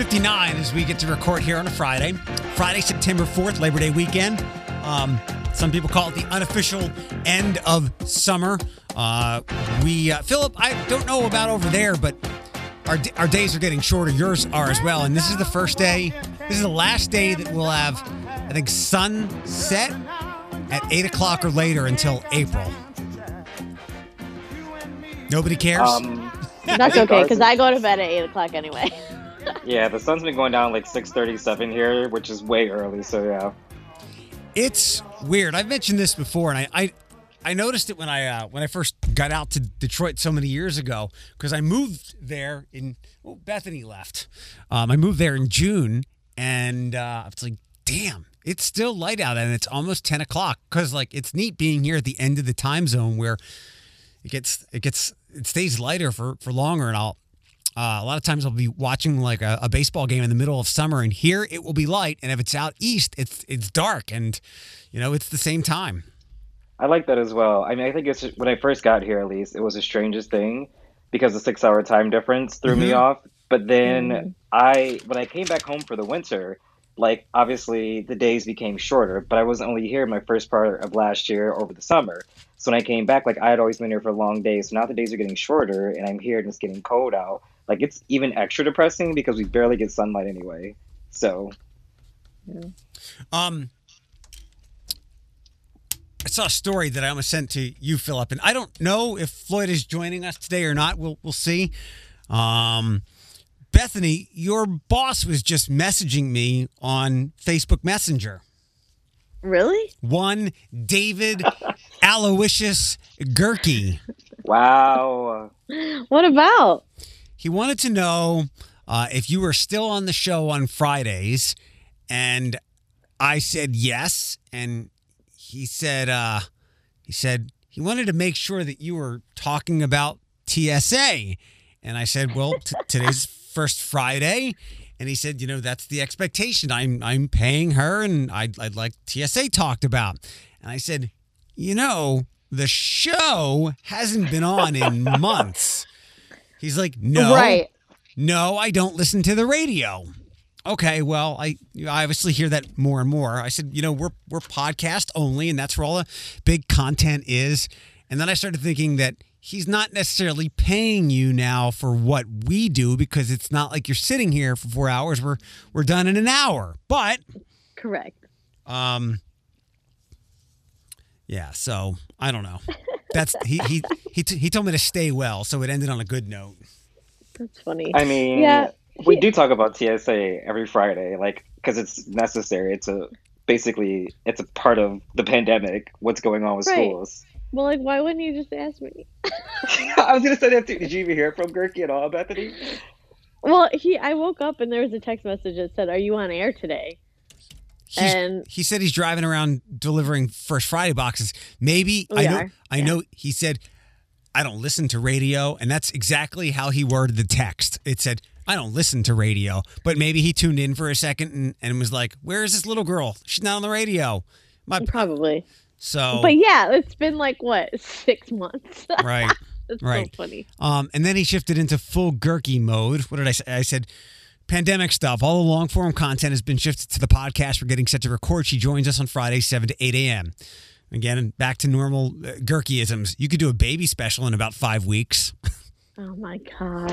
6:59 as we get to record here on a Friday, Friday, September 4th, Labor Day weekend. Um, some people call it the unofficial end of summer. Uh, we, uh, Philip, I don't know about over there, but our, our days are getting shorter. Yours are as well. And this is the first day. This is the last day that we'll have, I think, sunset at eight o'clock or later until April. Nobody cares. Um, That's okay because I go to bed at eight o'clock anyway. yeah, the sun's been going down like 6:37 here, which is way early. So yeah. It's weird. I've mentioned this before, and I, I, I noticed it when I uh, when I first got out to Detroit so many years ago because I moved there in. Well, Bethany left. Um, I moved there in June, and uh, I was like, "Damn, it's still light out, and it's almost ten o'clock." Because like it's neat being here at the end of the time zone where it gets it gets it stays lighter for for longer, and I'll. Uh, a lot of times I'll be watching like a, a baseball game in the middle of summer, and here it will be light, and if it's out east, it's it's dark, and you know it's the same time. I like that as well. I mean, I think it's when I first got here, at least, it was the strangest thing because the six-hour time difference threw me Mhm. off. But then Mhm. I, when I came back home for the winter, like obviously the days became shorter. But I wasn't only here my first part of last year over the summer. So when I came back, like I had always been here for long days. So now the days are getting shorter, and I'm here and it's getting cold out. Like it's even extra depressing because we barely get sunlight anyway. So Um, I saw a story that I almost sent to you, Philip, and I don't know if Floyd is joining us today or not. We'll we'll see. Um, Bethany, your boss was just messaging me on Facebook Messenger. really? One David Aloysius Gerke. wow. What about? He wanted to know uh, if you were still on the show on Fridays, and I said yes. And he said, uh, he said he wanted to make sure that you were talking about TSA, and I said, well, t- today's first Friday. And he said, you know, that's the expectation. I'm I'm paying her, and I'd, I'd like TSA talked about. And I said, you know, the show hasn't been on in months. He's like, no, Right. no, I don't listen to the radio. Okay, well, I, I obviously hear that more and more. I said, you know, we're we're podcast only, and that's where all the big content is. And then I started thinking that he's not necessarily paying you now for what we do because it's not like you're sitting here for four hours. We're we're done in an hour. But Correct. um, yeah. So I don't know. That's he he he t- he told me to stay well, so it ended on a good note. That's funny. I mean, Yeah, we he- do talk about TSA every Friday, like because it's necessary. It's a basically it's a part of the pandemic. What's going on with Right. schools? Well, like, why wouldn't you just ask me? I was gonna say that too. Did you even hear from Gerke at all, Bethany? Well, he. I woke up and there was a text message that said, "Are you on air today?" He's, And- he said he's driving around delivering First Friday boxes. Maybe I know. are, I yeah. know. He said, "I don't listen to radio," and that's exactly how he worded the text. It said, "I don't listen to radio," but maybe he tuned in for a second and, and was like, "Where is this little girl? She's not on the radio." My Probably. so But yeah, it's been like what six months. right. That's Right. so funny. Um, and then he shifted into full Gurky mode. What did I say? I said, pandemic stuff. All the long form content has been shifted to the podcast. We're getting set to record. She joins us on Friday, 7 to 8 a.m. Again, back to normal uh, Gurkyisms. You could do a baby special in about five weeks. Oh my god,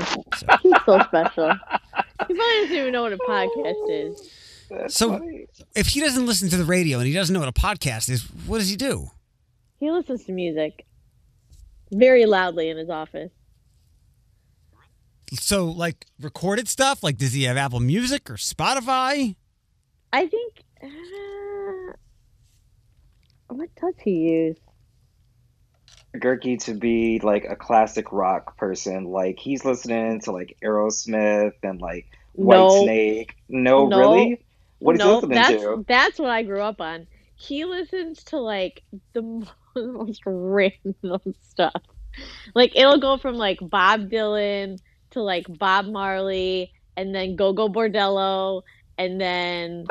he's so special. He probably doesn't even know what a podcast is. That's So- funny. If he doesn't listen to the radio and he doesn't know what a podcast is, what does he do? He listens to music very loudly in his office. So, like recorded stuff? Like, does he have Apple Music or Spotify? I think. Uh, what does he use? Gerke to be like a classic rock person. Like he's listening to like Aerosmith and like White No. Snake. No, No. really? What is he no, listening that's to? that's what I grew up on. He listens to like the most random stuff. Like it'll go from like Bob Dylan to like Bob Marley and then Gogol Bordello and then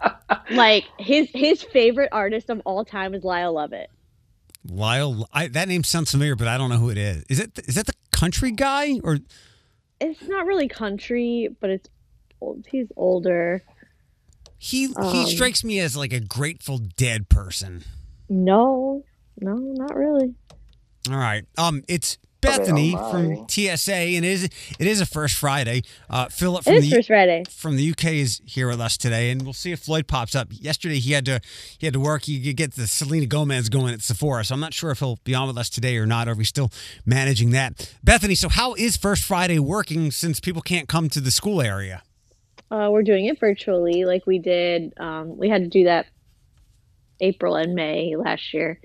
like his his favorite artist of all time is Lyle Lovett. Lyle, I, that name sounds familiar, but I don't know who it is. Is it is that the country guy or It's not really country, but it's old. He's older. He he Um, strikes me as like a Grateful Dead person. No, no, not really. All right. Um, it's Okay, Bethany from. TSA, and it is it is a first Friday. Uh, Philip from is the First Friday. from the UK is here with us today, and we'll see if Floyd pops up. Yesterday he had to he had to work. He could get the Selena Gomez going at Sephora, so I'm not sure if he'll be on with us today or not, or if he's still managing that. Bethany, so how is First Friday working since people can't come to the school area? Uh, we're doing it virtually, like we did. Um, we had to do that April and May last year.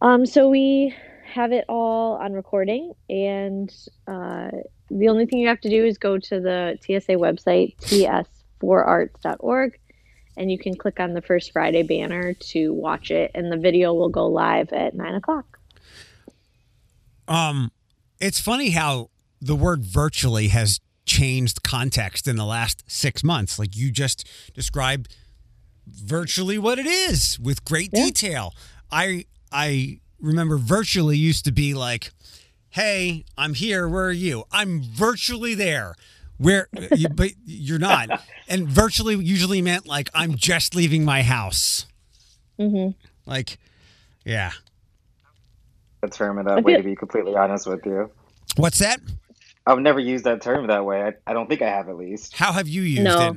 Um, so we have it all on recording, and uh, the only thing you have to do is go to the TSA website, ts4arts.org, and you can click on the First Friday banner to watch it, and the video will go live at nine o'clock. Um, it's funny how the word virtually has changed context in the last six months. Like you just described virtually what it is with great Yeah. detail. I I remember virtually used to be like, "Hey, I'm here. Where are you? I'm virtually there." Where, you, but you're not. And virtually usually meant like I'm just leaving my house. hmm Like, yeah. The term in I that way, feel- to be completely honest with you. What's that? I've never used that term that way. I, I don't think I have at least. How have you used No. it?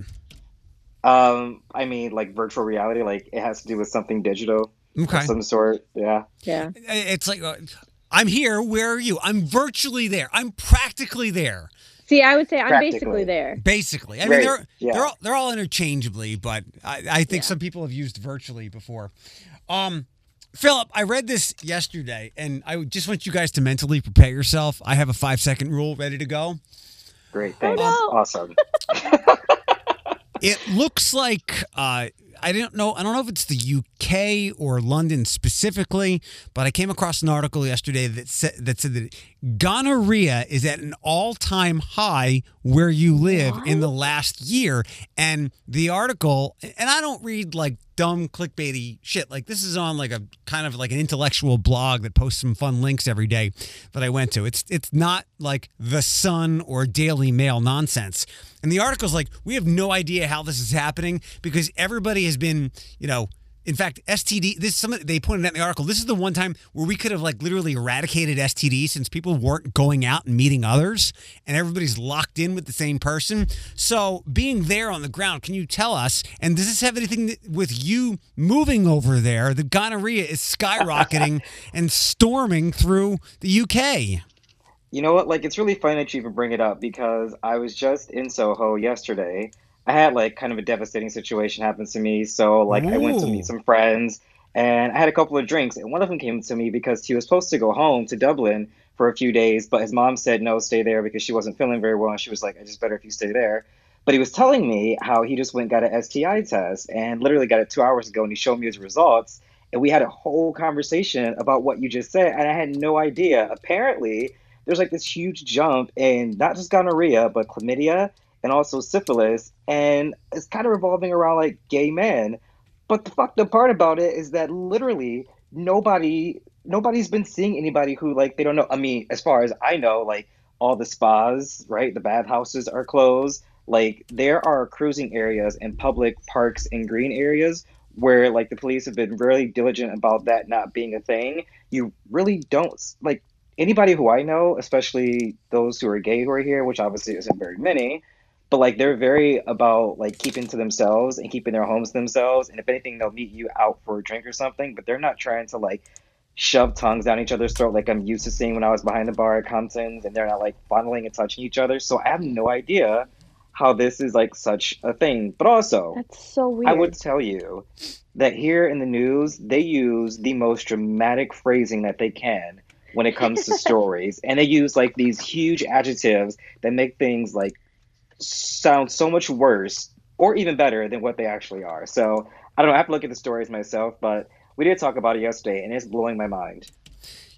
Um, I mean, like virtual reality, like it has to do with something digital Okay. of some sort. Yeah. Yeah. It's like uh, I'm here. Where are you? I'm virtually there. I'm practically there. See, I would say I'm basically there. Basically, I mean Right, they're yeah. they're all, they're all interchangeably, but I, I think Yeah. some people have used virtually before. Um, Philip, I read this yesterday, and I just want you guys to mentally prepare yourself. I have a five second rule ready to go. Great. Thanks. no. Awesome. It looks like uh, I don't know. I don't know if it's the UK or London specifically, but I came across an article yesterday that said that said that gonorrhea is at an all-time high where you live in the last year. And the article, and I don't read like dumb clickbaity shit. Like this is on like a kind of like an intellectual blog that posts some fun links every day that I went to. It's it's not like the Sun or Daily Mail nonsense. And the article's like, we have no idea how this is happening because everybody has been, you know, in fact, STD. This some they pointed out in the article. This is the one time where we could have like literally eradicated STD since people weren't going out and meeting others, and everybody's locked in with the same person. So being there on the ground, can you tell us? And does this have anything with you moving over there? The gonorrhea is skyrocketing and storming through the UK. You know what? Like, it's really funny that you even bring it up because I was just in Soho yesterday. I had like kind of a devastating situation happen to me. So, like, I went to meet some friends and I had a couple of drinks. And one of them came to me because he was supposed to go home to Dublin for a few days, but his mom said, no, stay there because she wasn't feeling very well. And she was like, I just better if you stay there. But he was telling me how he just went and got an STI test and literally got it two hours ago and he showed me his results. And we had a whole conversation about what you just said. And I had no idea. Apparently, there's like this huge jump in not just gonorrhea, but chlamydia and also syphilis. And it's kind of revolving around like gay men. But the fucked up part about it is that literally nobody nobody's been seeing anybody who like they don't know. I mean, as far as I know, like all the spas, right? The bathhouses are closed. Like there are cruising areas and public parks and green areas where like the police have been really diligent about that not being a thing. You really don't like anybody who I know, especially those who are gay who are here, which obviously isn't very many, but like they're very about like keeping to themselves and keeping their homes to themselves. And if anything, they'll meet you out for a drink or something, but they're not trying to like shove tongues down each other's throat like I'm used to seeing when I was behind the bar at Compton's, and they're not like fondling and touching each other. So I have no idea how this is like such a thing. But also, That's so weird. I would tell you that here in the news, they use the most dramatic phrasing that they can when it comes to stories. And they use like these huge adjectives that make things like sound so much worse or even better than what they actually are. So I don't know. I have to look at the stories myself, but we did talk about it yesterday and it's blowing my mind.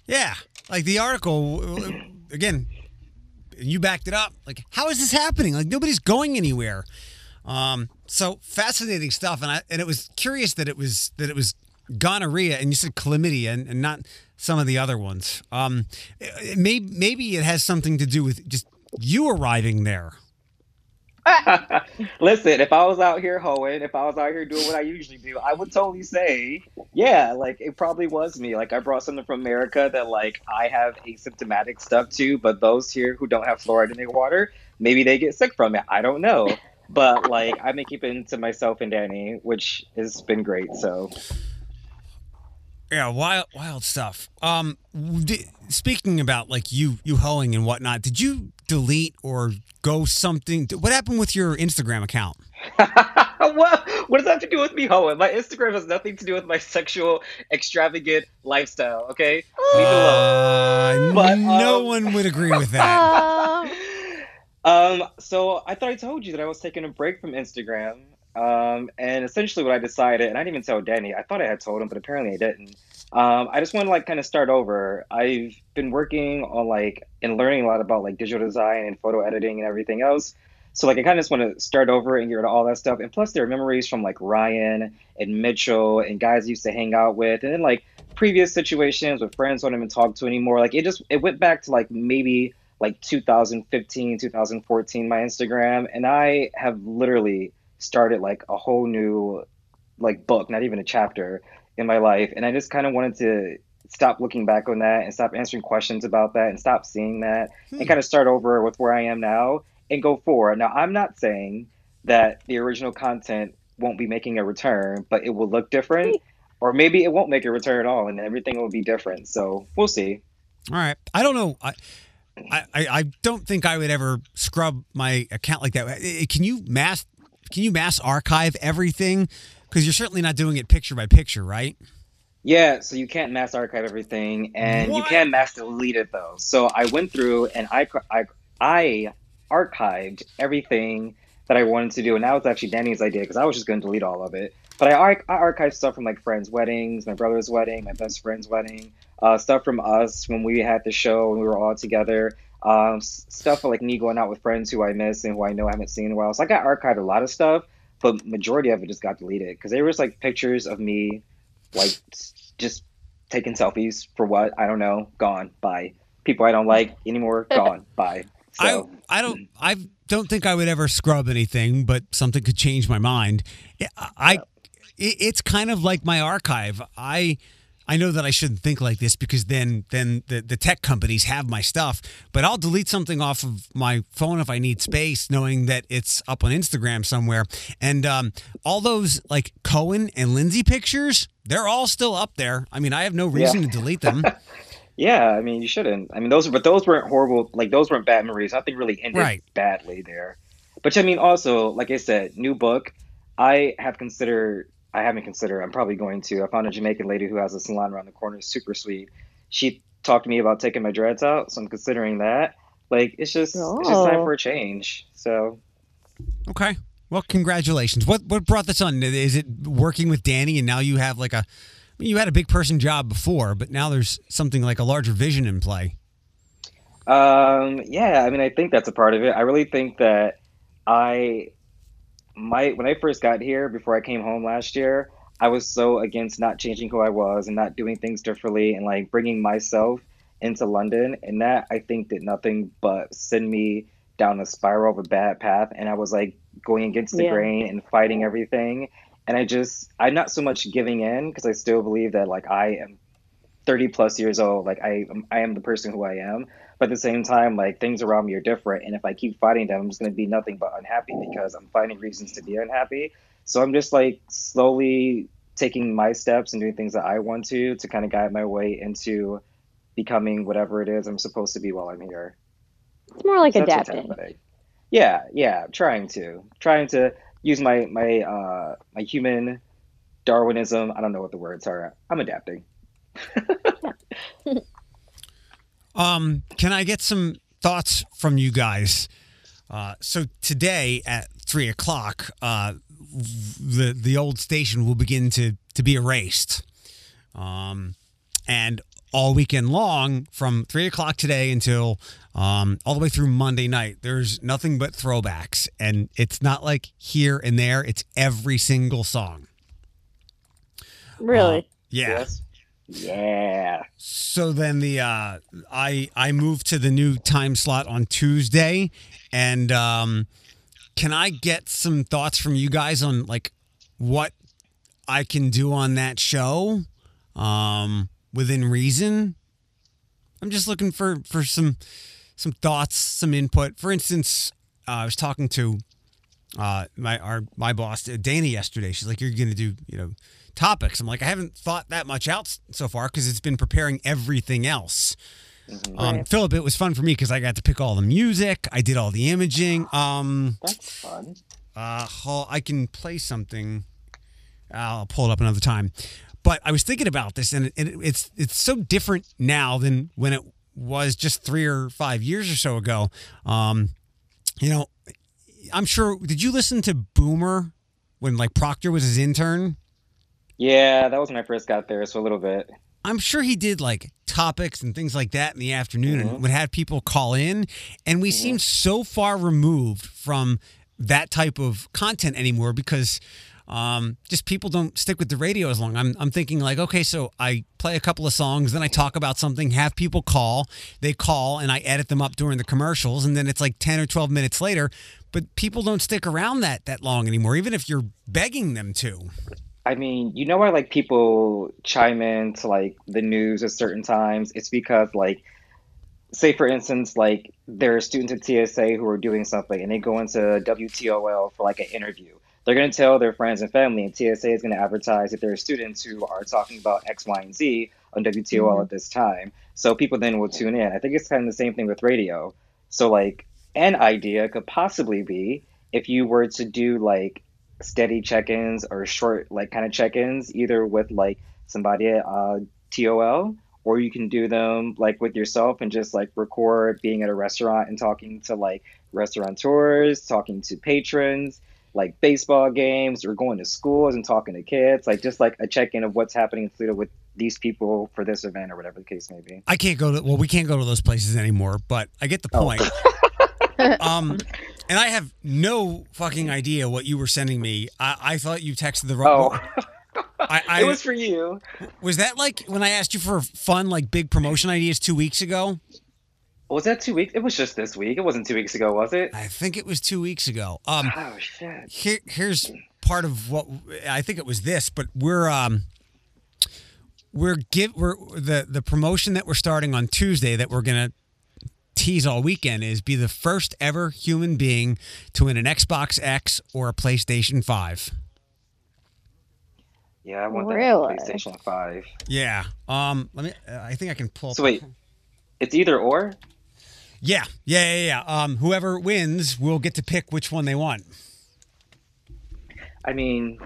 Yeah, like the article again. You backed it up. Like, how is this happening? Like nobody's going anywhere. Um, so fascinating stuff, and I and it was curious that it was that it was gonorrhea, and you said chlamydia, and, and not some of the other ones. Um, it, it may, maybe it has something to do with just you arriving there. Listen, if I was out here hoeing, if I was out here doing what I usually do, I would totally say, yeah, like it probably was me. Like I brought something from America that like I have asymptomatic stuff too, but those here who don't have fluoride in their water, maybe they get sick from it. I don't know. But like I've been keeping to myself and Danny, which has been great. So Yeah, wild, wild stuff. Um, di speaking about like you, you hoeing and whatnot, did you delete or go something? What happened with your Instagram account? what what does that have to do with me hoeing? My Instagram has nothing to do with my sexual extravagant lifestyle. Okay, leave it alone. Uh, But, no um, one would agree with that. Um, so I thought I told you that I was taking a break from Instagram. Um, and essentially what I decided, and I didn't even tell Danny, I thought I had told him, but apparently I didn't. Um, I just want to like kind of start over. I've been working on like and learning a lot about like digital design and photo editing and everything else. So like I kind of just want to start over and get rid of all that stuff. And plus there are memories from like Ryan and Mitchell and guys I used to hang out with, and then like previous situations with friends I don't even talk to anymore. Like it just it went back to like maybe like 2015, 2014, my Instagram, and I have literally started like a whole new like book, not even a chapter in my life, and I just kind of wanted to stop looking back on that and stop answering questions about that and stop seeing that Hmm. and kind of start over with where I am now and go forward. Now, I'm not saying that the original content won't be making a return, but it will look different. Or maybe it won't make a return at all, and everything will be different. So we'll see. All right. I don't know. I, I, I don't think I would ever scrub my account like that. Can you mass? Can you mass archive everything? Because you're certainly not doing it picture by picture, right? Yeah, so you can't mass archive everything, and you What? can mass delete it though. So I went through and I I, I archived everything that I wanted to do, and that was actually Danny's idea because I was just going to delete all of it. But I, I archived stuff from like friends' weddings, my brother's wedding, my best friend's wedding, uh, stuff from us when we had the show and we were all together. Um, stuff like me going out with friends who I miss and who I know I haven't seen in a while. So I got archived a lot of stuff, but majority of it just got deleted because there was like pictures of me like just taking selfies for what I don't know. Gone. Bye. People I don't like anymore. Gone. Bye. So I I don't I don't think I would ever scrub anything, but something could change my mind. I, I it, it's kind of like my archive. I I know that I shouldn't think like this because then then the, the tech companies have my stuff, but I'll delete something off of my phone if I need space, knowing that it's up on Instagram somewhere. And um, all those like Cohen and Lindsay pictures, they're all still up there. I mean, I have no reason to delete them. yeah, I mean you shouldn't. I mean those but those weren't horrible like those weren't bad memories. Nothing really ended Right. badly there. But I mean also, like I said, new book. I have considered I haven't considered, I'm probably going to. I found a Jamaican lady who has a salon around the corner, super sweet. She talked to me about taking my dreads out, so I'm considering that. Like it's just it's just time Oh. for a change. So Okay. Well, congratulations. What what brought this on? Is it working with Danny, and now you have like a, I mean, you had a big person job before, but now there's something like a larger vision in play. Um, yeah, I mean, I think that's a part of it. I really think that I, my, when I first got here, before I came home last year, I was so against not changing who I was and not doing things differently and like bringing myself into London. And that I think did nothing but send me down a spiral of a bad path. And I was like going against the Yeah. grain and fighting everything. And I just, I'm not so much giving in because I still believe that like I am 30 plus years old. Like I, I am the person who I am. But at the same time, like things around me are different, and if I keep fighting them, I'm just going to be nothing but unhappy because I'm finding reasons to be unhappy. So I'm just like slowly taking my steps and doing things that I want to to kind of guide my way into becoming whatever it is I'm supposed to be while I'm here. It's more like So adapting. Yeah, yeah, trying to trying to use my my uh my human Darwinism. I don't know what the words are. I'm adapting. Um, can I get some thoughts from you guys? Uh, so today at three o'clock, uh, the the old station will begin to to be erased, um, and all weekend long from three o'clock today until um, all the way through Monday night. There's nothing but throwbacks, and it's not like here and there. It's every single song. Really? Uh, yeah. Yes. Yeah. So then the uh, I I moved to the new time slot on Tuesday, and um, can I get some thoughts from you guys on like what I can do on that show um, within reason? I'm just looking for for some some thoughts, some input. For instance, uh, I was talking to uh, my our my boss Dana yesterday. She's like, "You're going to do you know topics." I'm like, "I haven't thought that much out so far because it's been preparing everything else." Um, Right. Philip, it was fun for me because I got to pick all the music. I did all the imaging. Um, That's fun. uh, I can play something. I'll pull it up another time. But I was thinking about this, and it, it, it's it's so different now than when it was just three or five years or so ago. Um, you know, I'm sure. Did you listen to Boomer when like Proctor was his intern? Yeah, that was when I first got there, so a little bit. I'm sure he did like topics and things like that in the afternoon and Mhm. would have people call in. And we seem so far removed from that type of content anymore because um, just people don't stick with the radio as long. I'm, I'm thinking like, okay, so I play a couple of songs, then I talk about something, have people call, they call, and I edit them up during the commercials, and then it's like 10 or 12 minutes later. But people don't stick around that that long anymore, even if you're begging them to. I mean, you know why like people chime in to like the news at certain times? It's because like say for instance, like there are students at TSA who are doing something and they go into WTOL for like an interview. They're going to tell their friends and family, and TSA is going to advertise that there are students who are talking about X, Y, and Z on WTOL mm-hmm. at this time. So people then will tune in. I think it's kind of the same thing with radio. So like an idea could possibly be if you were to do like steady check-ins or short like kind of check-ins either with like somebody at uh, TOL or you can do them like with yourself and just like record being at a restaurant and talking to like restaurateurs, talking to patrons, like baseball games or going to schools and talking to kids, like just like a check-in of what's happening in Toledo with these people for this event or whatever the case may be. I can't go to well, we can't go to those places anymore, but I get the Oh. point. um and I have no fucking idea what you were sending me. I, I thought you texted the wrong. Oh, I, I it was for you. was that like when I asked you for fun, like big promotion ideas two weeks ago? Was that two weeks? It was just this week. It wasn't two weeks ago, was it? I think it was two weeks ago. Um, Oh shit. here, here's part of what I think it was this, but we're um, we're give we're the the promotion that we're starting on Tuesday that we're gonna tease all weekend is be the first ever human being to win an Xbox X or a PlayStation Five. Yeah, I want Really? that PlayStation Five. Yeah. Um. Let me. Uh, I think I can pull. So wait, it's either or. Yeah. Yeah. Yeah. Yeah. Um. Whoever wins will get to pick which one they want. I mean,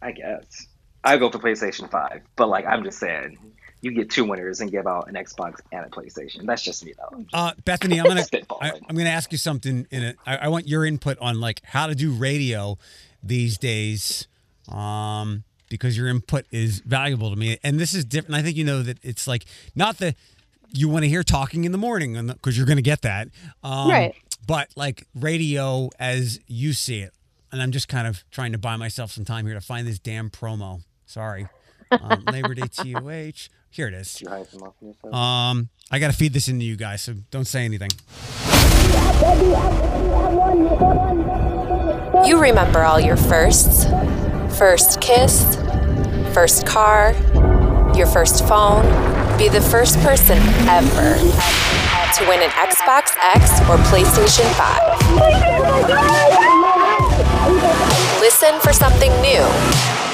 I guess I go for PlayStation Five, but like I'm just saying, you get two winners and give out an Xbox and a PlayStation. That's just me though. Uh, Bethany, I'm gonna I, I'm gonna ask you something. In it, I, I want your input on like how to do radio these days, um, because your input is valuable to me. And this is different. I think you know that it's like not the you want to hear talking in the morning because you're gonna get that, um, Right. But like radio as you see it, and I'm just kind of trying to buy myself some time here to find this damn promo. Sorry, um, Labor Day TOH. Here it is. You hide them off from yourself. Um, I got to feed this into you guys, so don't say anything. You remember all your firsts first kiss, first car, your first phone. Be the first person ever to win an Xbox X or PlayStation 5. Listen for something new.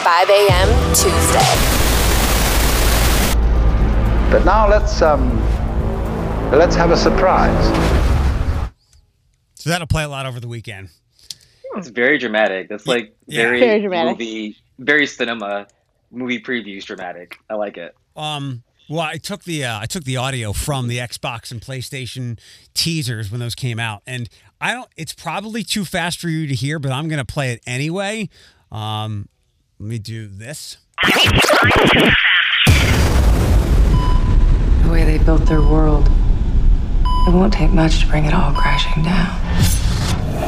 5 a.m. Tuesday. But now let's um, let's have a surprise. So that'll play a lot over the weekend. It's very dramatic. That's like Yeah. very, Very dramatic. movie, very cinema movie previews dramatic. I like it. Um, well, I took the uh, I took the audio from the Xbox and PlayStation teasers when those came out, and I don't. It's probably too fast for you to hear, but I'm gonna play it anyway. Um, let me do this. The way they built their world. It won't take much to bring it all crashing down. 9,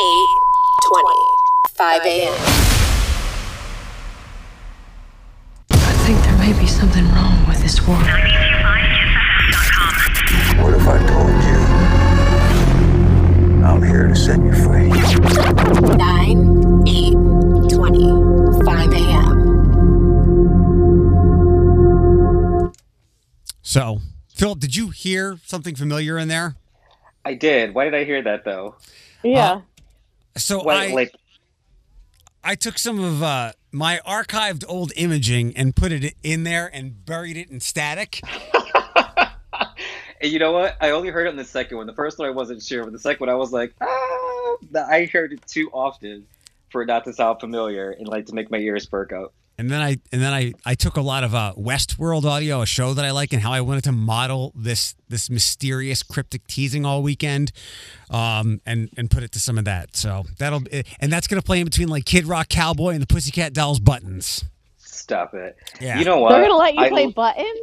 8, 20. 5 a.m. I think there may be something wrong with this world. What if I told you I'm here to set you free. 9, 8, 20, 5 a.m. So, Philip, did you hear something familiar in there? I did. Why did I hear that though? Yeah. So Why, I like, I took some of uh, my archived old imaging and put it in there and buried it in static. and you know what? I only heard it in the second one. The first one I wasn't sure, but the second one I was like, ah, I heard it too often for it not to sound familiar and like to make my ears perk up. And then I and then I, I took a lot of uh, Westworld audio, a show that I like, and how I wanted to model this this mysterious cryptic teasing all weekend, um, and and put it to some of that. So that'll and that's gonna play in between like Kid Rock Cowboy and the Pussycat Dolls buttons. Stop it. Yeah. You know what? They're gonna let you I- play buttons.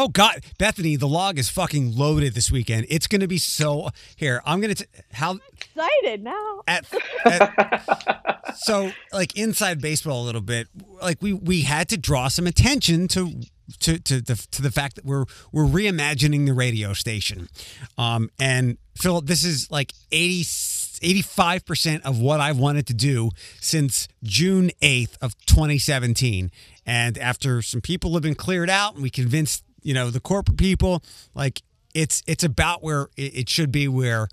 Oh God, Bethany, the log is fucking loaded this weekend. It's gonna be so. Here, I'm gonna t- how Excited now. at, at so like inside baseball a little bit like we we had to draw some attention to to to the to the fact that we're we're reimagining the radio station um and Philip this is like 80 85% of what I've wanted to do since June 8th of 2017 and after some people have been cleared out and we convinced you know the corporate people like it's it's about where it, should be where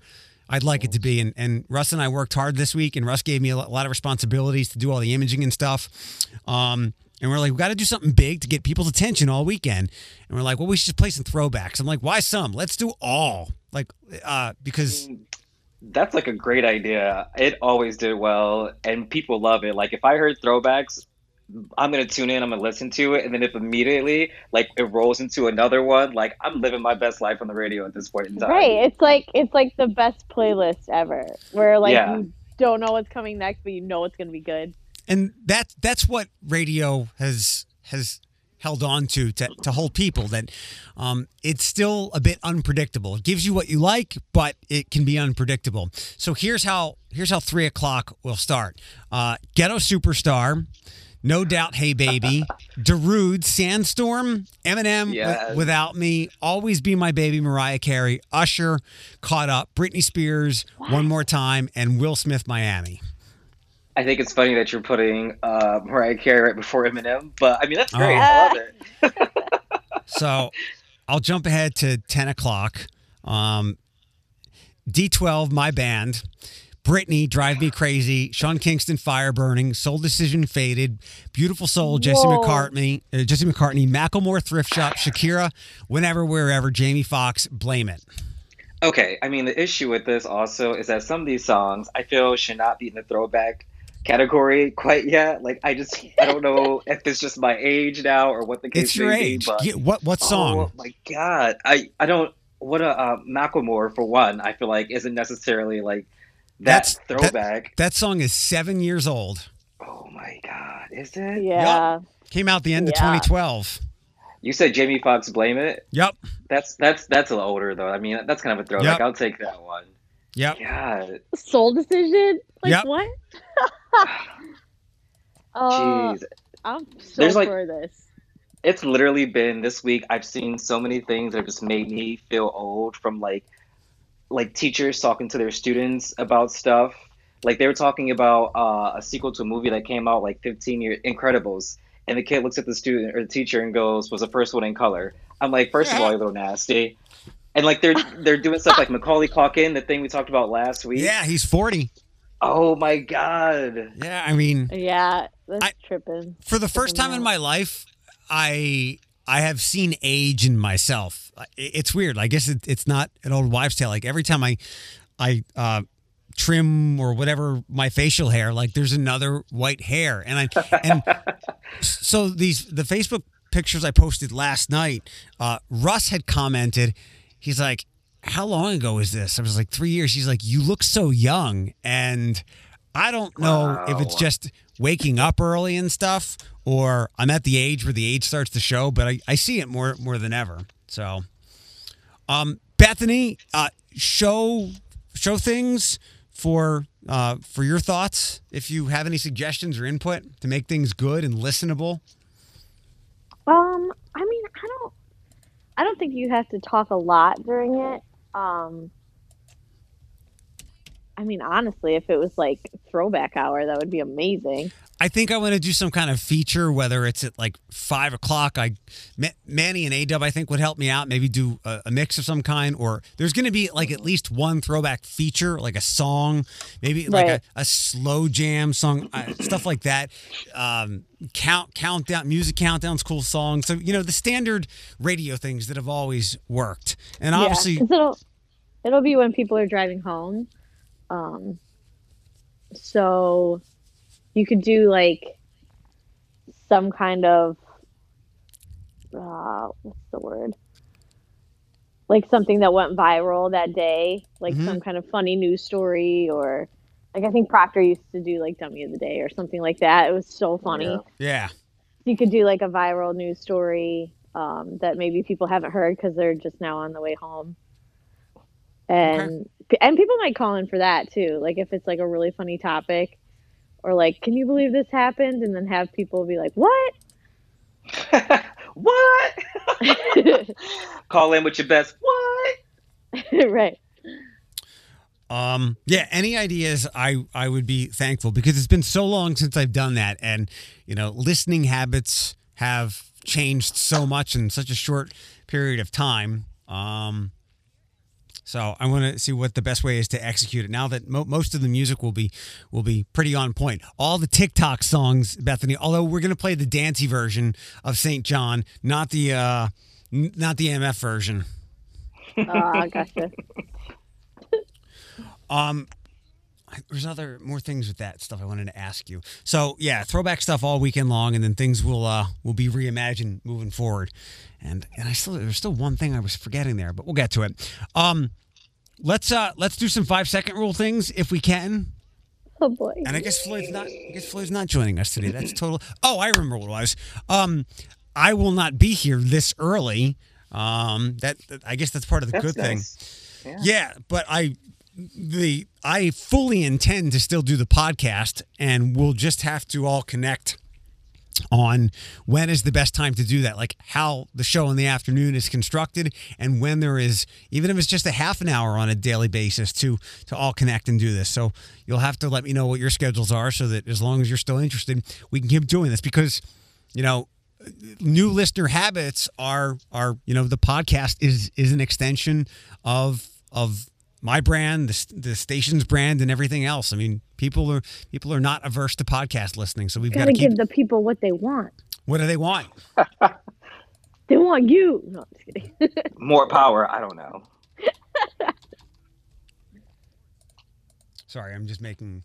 I'd like it to be. And, and Russ and I worked hard this week, and Russ gave me a lot of responsibilities to do all the imaging and stuff. Um, and we're like, we got to do something big to get people's attention all weekend. And we're like, well, we should just play some throwbacks. I'm like, why some? Let's do all. Like, uh, because That's like a great idea. It always did well, and people love it. Like if I heard throwbacks, I'm gonna tune in. I'm gonna listen to it, and then if immediately like it rolls into another one, like I'm living my best life on the radio at this point in time. Right. It's like it's like the best playlist ever. Where like Yeah. you don't know what's coming next, but you know it's gonna be good. and that that's what radio has has held on to to, to hold people that um, it's still a bit unpredictable it gives you what you like but it can be unpredictable so here's how here's how three o'clock will start uh, ghetto superstar no doubt hey baby darude sandstorm eminem Yes. without me always be my baby mariah carey usher caught up britney spears one more time and will smith miami I think it's funny that you're putting uh, Mariah Carey right before Eminem, but I mean that's great. Oh. I love it. So I'll jump ahead to 10 o'clock. Um, D12, my band. Britney, Drive Me Crazy. Sean Kingston, Fire Burning. Soul Decision, Faded. Beautiful Soul, Jesse Whoa. McCartney. Uh, Jesse McCartney. Macklemore, Thrift Shop. Shakira, Whenever, Wherever. Jamie Foxx, Blame It. Okay, I mean the issue with this also is that some of these songs I feel should not be in the throwback category quite yet. Like I just I don't know if it's just my age now or what the case It's your may age. be. But Get- what what song? Oh my god, I I don't. What a uh, Macklemore for one. I feel like isn't necessarily like that That's- throwback. That song is seven years old. oh my god, is it? Yeah. Came out the end of 2012. You said Jamie Foxx blame it. Yep. That's that's that's a little older though. I mean that's kind of a throwback. Yep. I'll take that one. Yep. God, Soul decision? Like Yep. what? uh, jeez. I'm so There's, like- for this. it's literally been this week i've seen so many things that have just made me feel old from like like teachers talking to their students about stuff. Like they were talking about uh, a sequel to a movie that came out like 15 years incredibles. And the kid looks at the student or the teacher and goes was the first one in color? I'm like first of all you're a little nasty. And like they're they're doing stuff like macaulay Culkin, the thing we talked about last week. Yeah, he's 40. oh my god. Yeah, I mean, Yeah, that's I- tripping. for the first time in my life, I I have seen age in myself. It's weird. I guess it, it's not an old wives' tale. Like every time I I uh, trim or whatever my facial hair, like there's another white hair, and I and so these the Facebook pictures I posted last night. Uh, Russ had commented. He's like, "How long ago is this?" I was like, three years." He's like, "You look so young," and I don't know if it's just waking up early and stuff, or I'm at the age where the age starts to show, but I, I see it more more than ever. So, um, Bethany, uh, show show things for uh, for your thoughts. If you have any suggestions or input to make things good and listenable. Um, I mean, I don't, I don't think you have to talk a lot during it. Um, I mean, honestly, if it was like throwback hour, that would be amazing. I think I want to do some kind of feature, whether it's at like five o'clock. I Manny and Adub, I think, would help me out. Maybe do a, a mix of some kind, or there's going to be like at least one throwback feature, like a song, maybe like a, a slow jam song, uh, stuff like that. Um, count countdown, music countdowns, cool songs. So you know the standard radio things that have always worked, and obviously, yeah, it'll it'll be when people are driving home. Um, so you could do like some kind of uh, what's the word? Like something that went viral that day, like Mhm. some kind of funny news story, or like I think Proctor used to do like Dummy of the Day or something like that. It was so funny Yeah. yeah. you could do like a viral news story um, that maybe people haven't heard because they're just now on the way home and and people might call in for that too like if it's like a really funny topic or like can you believe this happened and then have people be like what what? Call in with your best. What? right Um, yeah, any ideas I I would be thankful because it's been so long since I've done that and you know, listening habits have changed so much in such a short period of time. Um so I want to see what the best way is to execute it. Now that mo- most of the music will be will be pretty on point. All the TikTok songs, Bethany. Although we're going to play the dancey version of St. John, not the uh, n- not the MF version. uh, gotcha Um, I- there's other more things with that stuff I wanted to ask you. So yeah, throwback stuff all weekend long, and then things will uh will be reimagined moving forward. And and I still there's still one thing I was forgetting there, but we'll get to it. Um, let's uh let's do some five second rule things if we can. oh boy And I guess Floyd's not. I guess Floyd's not joining us today. That's total. Oh, I remember what it was. Um, I will not be here this early. Um, that, that- I guess that's part of the That's good thing. Yeah. Yeah, but I the I fully intend to still do the podcast, and we'll just have to all connect on when is the best time to do that like how the show in the afternoon is constructed and when there is even if it's just a half an hour on a daily basis to to all connect and do this. So you'll have to let me know what your schedules are so that as long as you're still interested we can keep doing this because you know new listener habits are are you know the podcast is is an extension of of my brand the, the station's brand and everything else i mean people are people are not averse to podcast listening so we've got gotta to keep give the people what they want what do they want they want you no I'm just kidding More power. I don't know. sorry i'm just making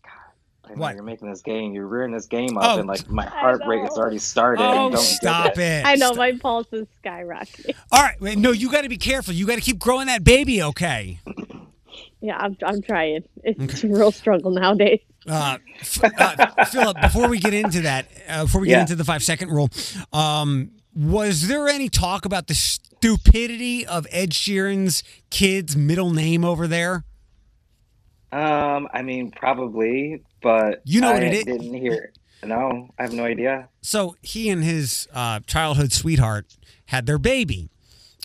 I know What? You're making this game. You're rearing this game up, Oh. and like my heart rate has already started. oh don't stop it i know Stop- my pulse is skyrocketing all right wait, no you got to be careful you got to keep growing that baby okay yeah i'm, I'm trying it's a real struggle nowadays Uh, F- uh, Philip, before we get into that, uh, before we get Yeah. into the five second rule, um, was there any talk about the stupidity of Ed Sheeran's kid's middle name over there? Um, I mean, probably, but You know I what it is? Didn't hear. No, I have no idea. So he and his uh, childhood sweetheart had their baby.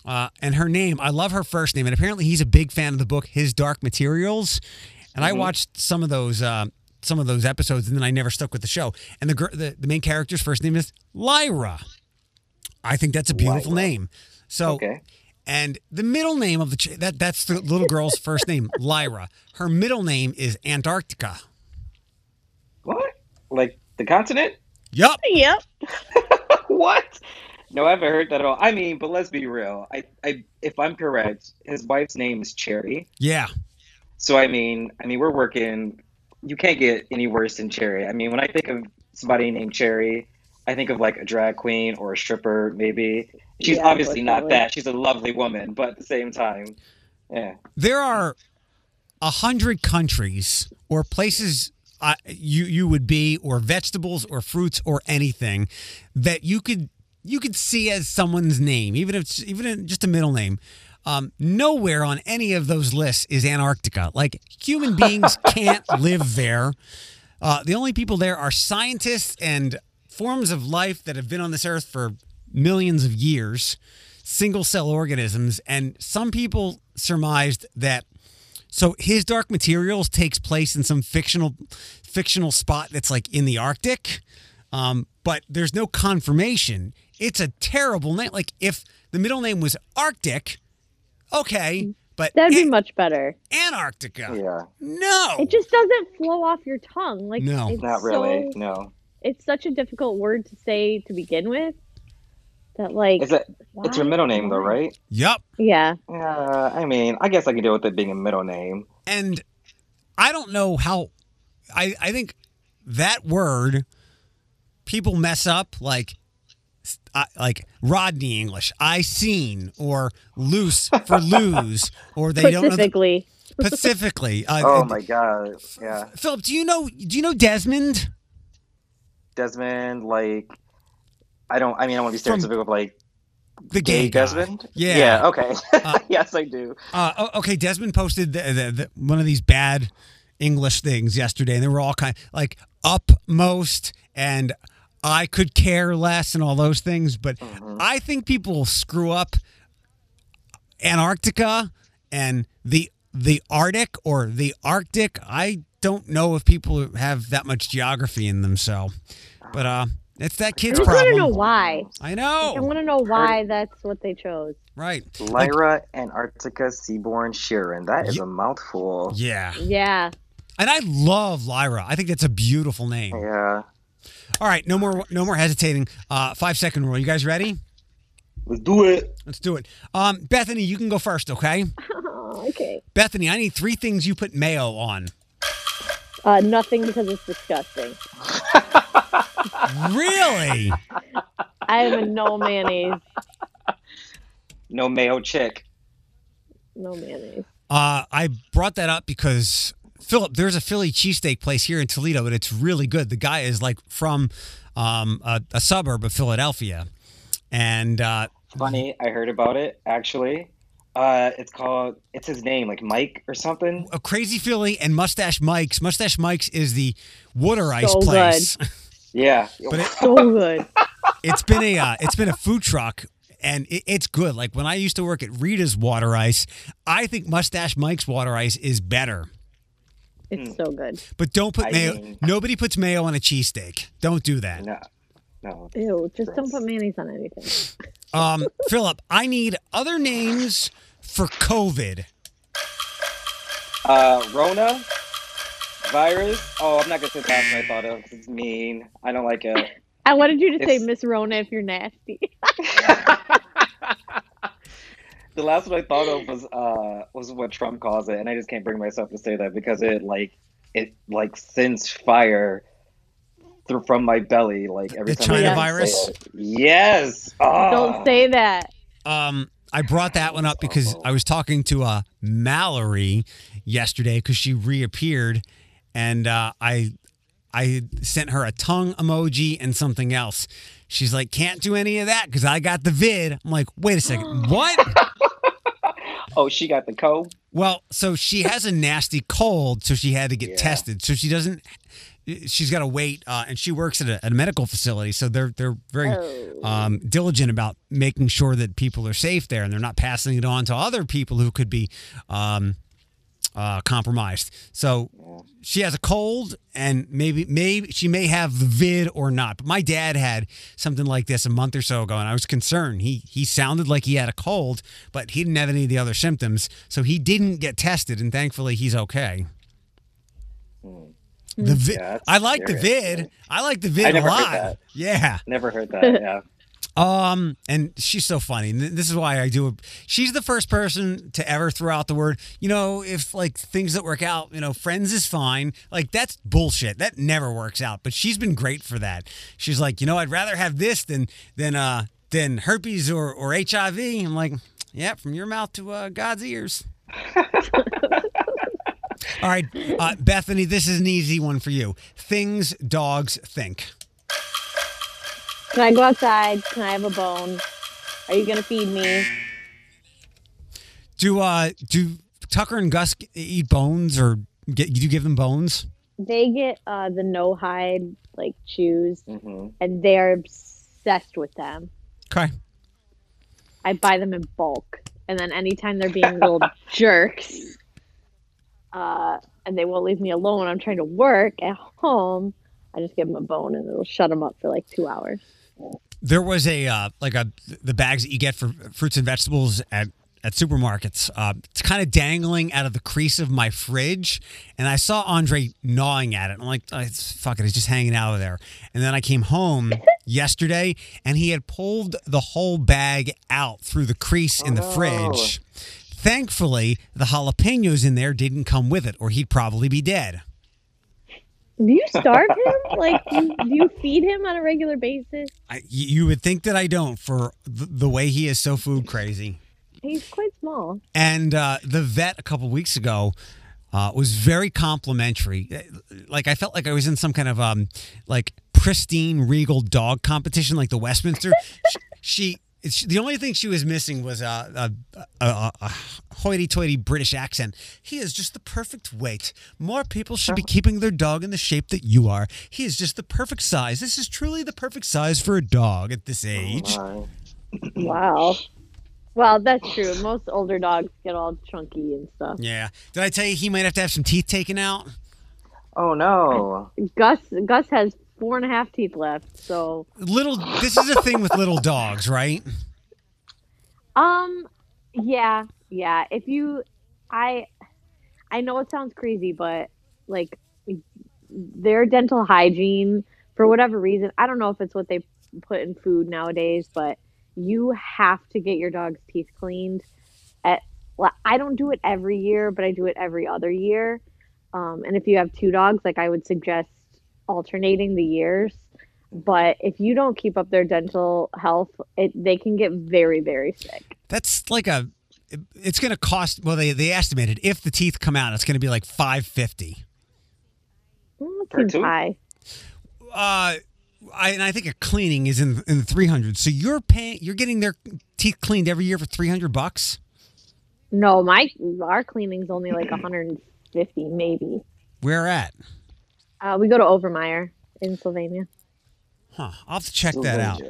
Uh, and her name, I love her first name. And apparently he's a big fan of the book His Dark Materials. And I watched some of those uh, some of those episodes, and then I never stuck with the show. And the gir- the, the main character's first name is Lyra. I think that's a beautiful Lyra. name. So Okay. and the middle name of the ch- that that's the little girl's first name, Lyra. Her middle name is Antarctica. What? Like the continent? Yup. yep what? No, I haven't heard that at all. I mean, but let's be real. I, I, if I'm correct, his wife's name is Cherry. Yeah. So I mean, I mean, we're working. You can't get any worse than Cherry. I mean, when I think of somebody named Cherry, I think of like a drag queen or a stripper, maybe. She's Yeah, obviously not that. She's a lovely woman, but at the same time, yeah. there are a hundred countries or places uh, you you would be, or vegetables, or fruits, or anything that you could you could see as someone's name, even if it's even in just a middle name. Um, nowhere on any of those lists is Antarctica. Like human beings can't live there. Uh, the only people there are scientists and forms of life that have been on this earth for millions of years, single cell organisms. And some people surmised that So his Dark Materials takes place in some fictional fictional spot that's like in the Arctic, um, but there's no confirmation. It's a terrible name. Like if the middle name was Arctic, okay, but That'd be An- much better. Antarctica. Yeah, No, It just doesn't flow off your tongue. Like No. it's not really. so- No, it's such a difficult word to say to begin with. That like is it? It's your why- middle name though, right? Yup. Yeah. Yeah, I mean, I guess I can deal with it being a middle name. And I don't know how. I I think that word people mess up like. I, like Rodney English, I seen or loose for lose, or they don't know the, Specifically. Uh, Oh my god, yeah. Philip, do you know? Do you know Desmond? Desmond, like, I don't. I mean, I want to be From- stereotypical, of, like The gay, gay guy. Desmond. Yeah. Yeah. Okay. Uh, yes, I do. Uh, okay, Desmond posted the, the, the, one of these bad English things yesterday, and they were all kind of, like upmost and I could care less and all those things. But I think people screw up Antarctica and the the Arctic or the Arctic. I don't know if people have that much geography in them. So, but uh, it's that I kid's just want to problem. know why. I know. I want to know why that's what they chose. right? Lyra Antarctica Seaborn Sheeran. That is Ye- a mouthful. Yeah, Yeah. and I love Lyra. I think that's a beautiful name. Yeah. All right, no more, no more hesitating. Uh, five second rule. You guys ready? Let's do it. Let's do it. Um, Bethany, you can go first, okay? Okay. Bethany, I need three things you put mayo on. Uh, nothing because it's disgusting. Really? I am a no mayonnaise. No mayo chick. No mayonnaise. Uh, I brought that up because Philip, there's a Philly cheesesteak place here in Toledo, and it's really good. The guy is like from um, a, a suburb of Philadelphia, and uh, Funny, I heard about it actually. Uh, it's called. It's his name, like Mike or something. a Crazy Philly and Mustache Mike's. Mustache Mike's is the water ice So place, Yeah. but it, So good. it's been a uh, it's been a food truck and it, it's good. Like when I used to work at Rita's Water Ice, I think Mustache Mike's Water Ice is better. It's so good. But don't put I mayo. mean- Nobody puts mayo on a cheesesteak. Don't do that. no. No. Ew, just don't put mayonnaise on anything. Um, Philip, I need other names for COVID. Uh, Rona. Virus. Oh, I'm not gonna say the last I thought of 'cause it's mean. I don't like it. I wanted you to say Miss Rona if you're nasty. the last one I thought of was uh was what Trump calls it, and I just can't bring myself to say that because it like it like sends fire through from my belly like every The time I China say virus? it. Yes. Ah. Don't say that. Um, I brought that one up because I was talking to uh, Mallory yesterday because she reappeared, and uh, I I sent her a tongue emoji and something else. She's like, "Can't do any of that because I got the vid." I'm like, "Wait a second, what?" Oh, she got the code. Well, so she has a nasty cold, so she had to get Yeah. tested. So she doesn't. She's got to wait, uh, and she works at a, at a medical facility, so they're they're very Oh. um, diligent about making sure that people are safe there, and they're not passing it on to other people who could be um, uh, compromised. So she has a cold, and maybe maybe she may have the vid or not. But my dad had something like this a month or so ago, and I was concerned. He he sounded like he had a cold, but he didn't have any of the other symptoms, so he didn't get tested, and thankfully he's okay. The vid, Yeah, I like the vid. I like the vid I a never heard lot. that. Yeah. Never heard that. Yeah. Um, and she's so funny. This is why I do it. She's the first person to ever throw out the word, you know, if like things that work out, you know, friends is fine. Like that's bullshit. That never works out. But she's been great for that. She's like, you know, I'd rather have this than than uh than herpes or or HIV. I'm like, yeah, from your mouth to uh, God's ears. All right, uh, Bethany, this is an easy one for you. Things dogs think. Can I go outside? Can I have a bone? Are you gonna feed me? Do uh do Tucker and Gus eat bones or get do you give them bones? They get uh, the no hide like chews, hmm and they are obsessed with them. Okay. I buy them in bulk, and then anytime they're being little jerks, uh, and they won't leave me alone. I'm trying to work at home. I just give them a bone and it'll shut them up for like two hours. There was a uh, like a the bags that you get for fruits and vegetables at at supermarkets. Uh, it's kind of dangling out of the crease of my fridge, and I saw Andre gnawing at it. I'm like, oh, it's, fuck it, it's just hanging out of there. And then I came home yesterday, and he had pulled the whole bag out through the crease in the Oh. fridge. Thankfully, the jalapenos in there didn't come with it, or he'd probably be dead. Do you starve him? like, do you, do you feed him on a regular basis? I, you would think that I don't for the, the way he is so food crazy. He's quite small. And uh, the vet a couple weeks ago uh, was very complimentary. Like I felt like I was in some kind of um, like pristine regal dog competition, like the Westminster. she, she, the only thing she was missing was a, a, a, a hoity-toity British accent. He is just the perfect weight. More people should be oh. keeping their dog in the shape that you are. He is just the perfect size. This is truly the perfect size for a dog at this age. Oh my. Wow. Well, that's true. Most older dogs get all chunky and stuff. Yeah. Did I tell you he might have to have some teeth taken out? Oh no. Gus Gus has four and a half teeth left. So, little this is a thing with little dogs right um, yeah, yeah. If you, I, I know it sounds crazy, but like their dental hygiene, for whatever reason, I don't know if it's what they put in food nowadays, but you have to get your dog's teeth cleaned. At well, I don't do it every year, but I do it every other year. Um, and if you have two dogs, like I would suggest alternating the years. But if you don't keep up their dental health, it, they can get very, very sick. that's like a it's going to cost well they they estimated if the teeth come out it's going to be like 550 Mm, Per seems high. uh I, and I think a cleaning is in in the 300 so you're paying you're getting their teeth cleaned every year for 300 bucks No, my our cleaning's only like 150, maybe. where at Uh, we go to Overmeyer in Sylvania. huh i'll have to check that out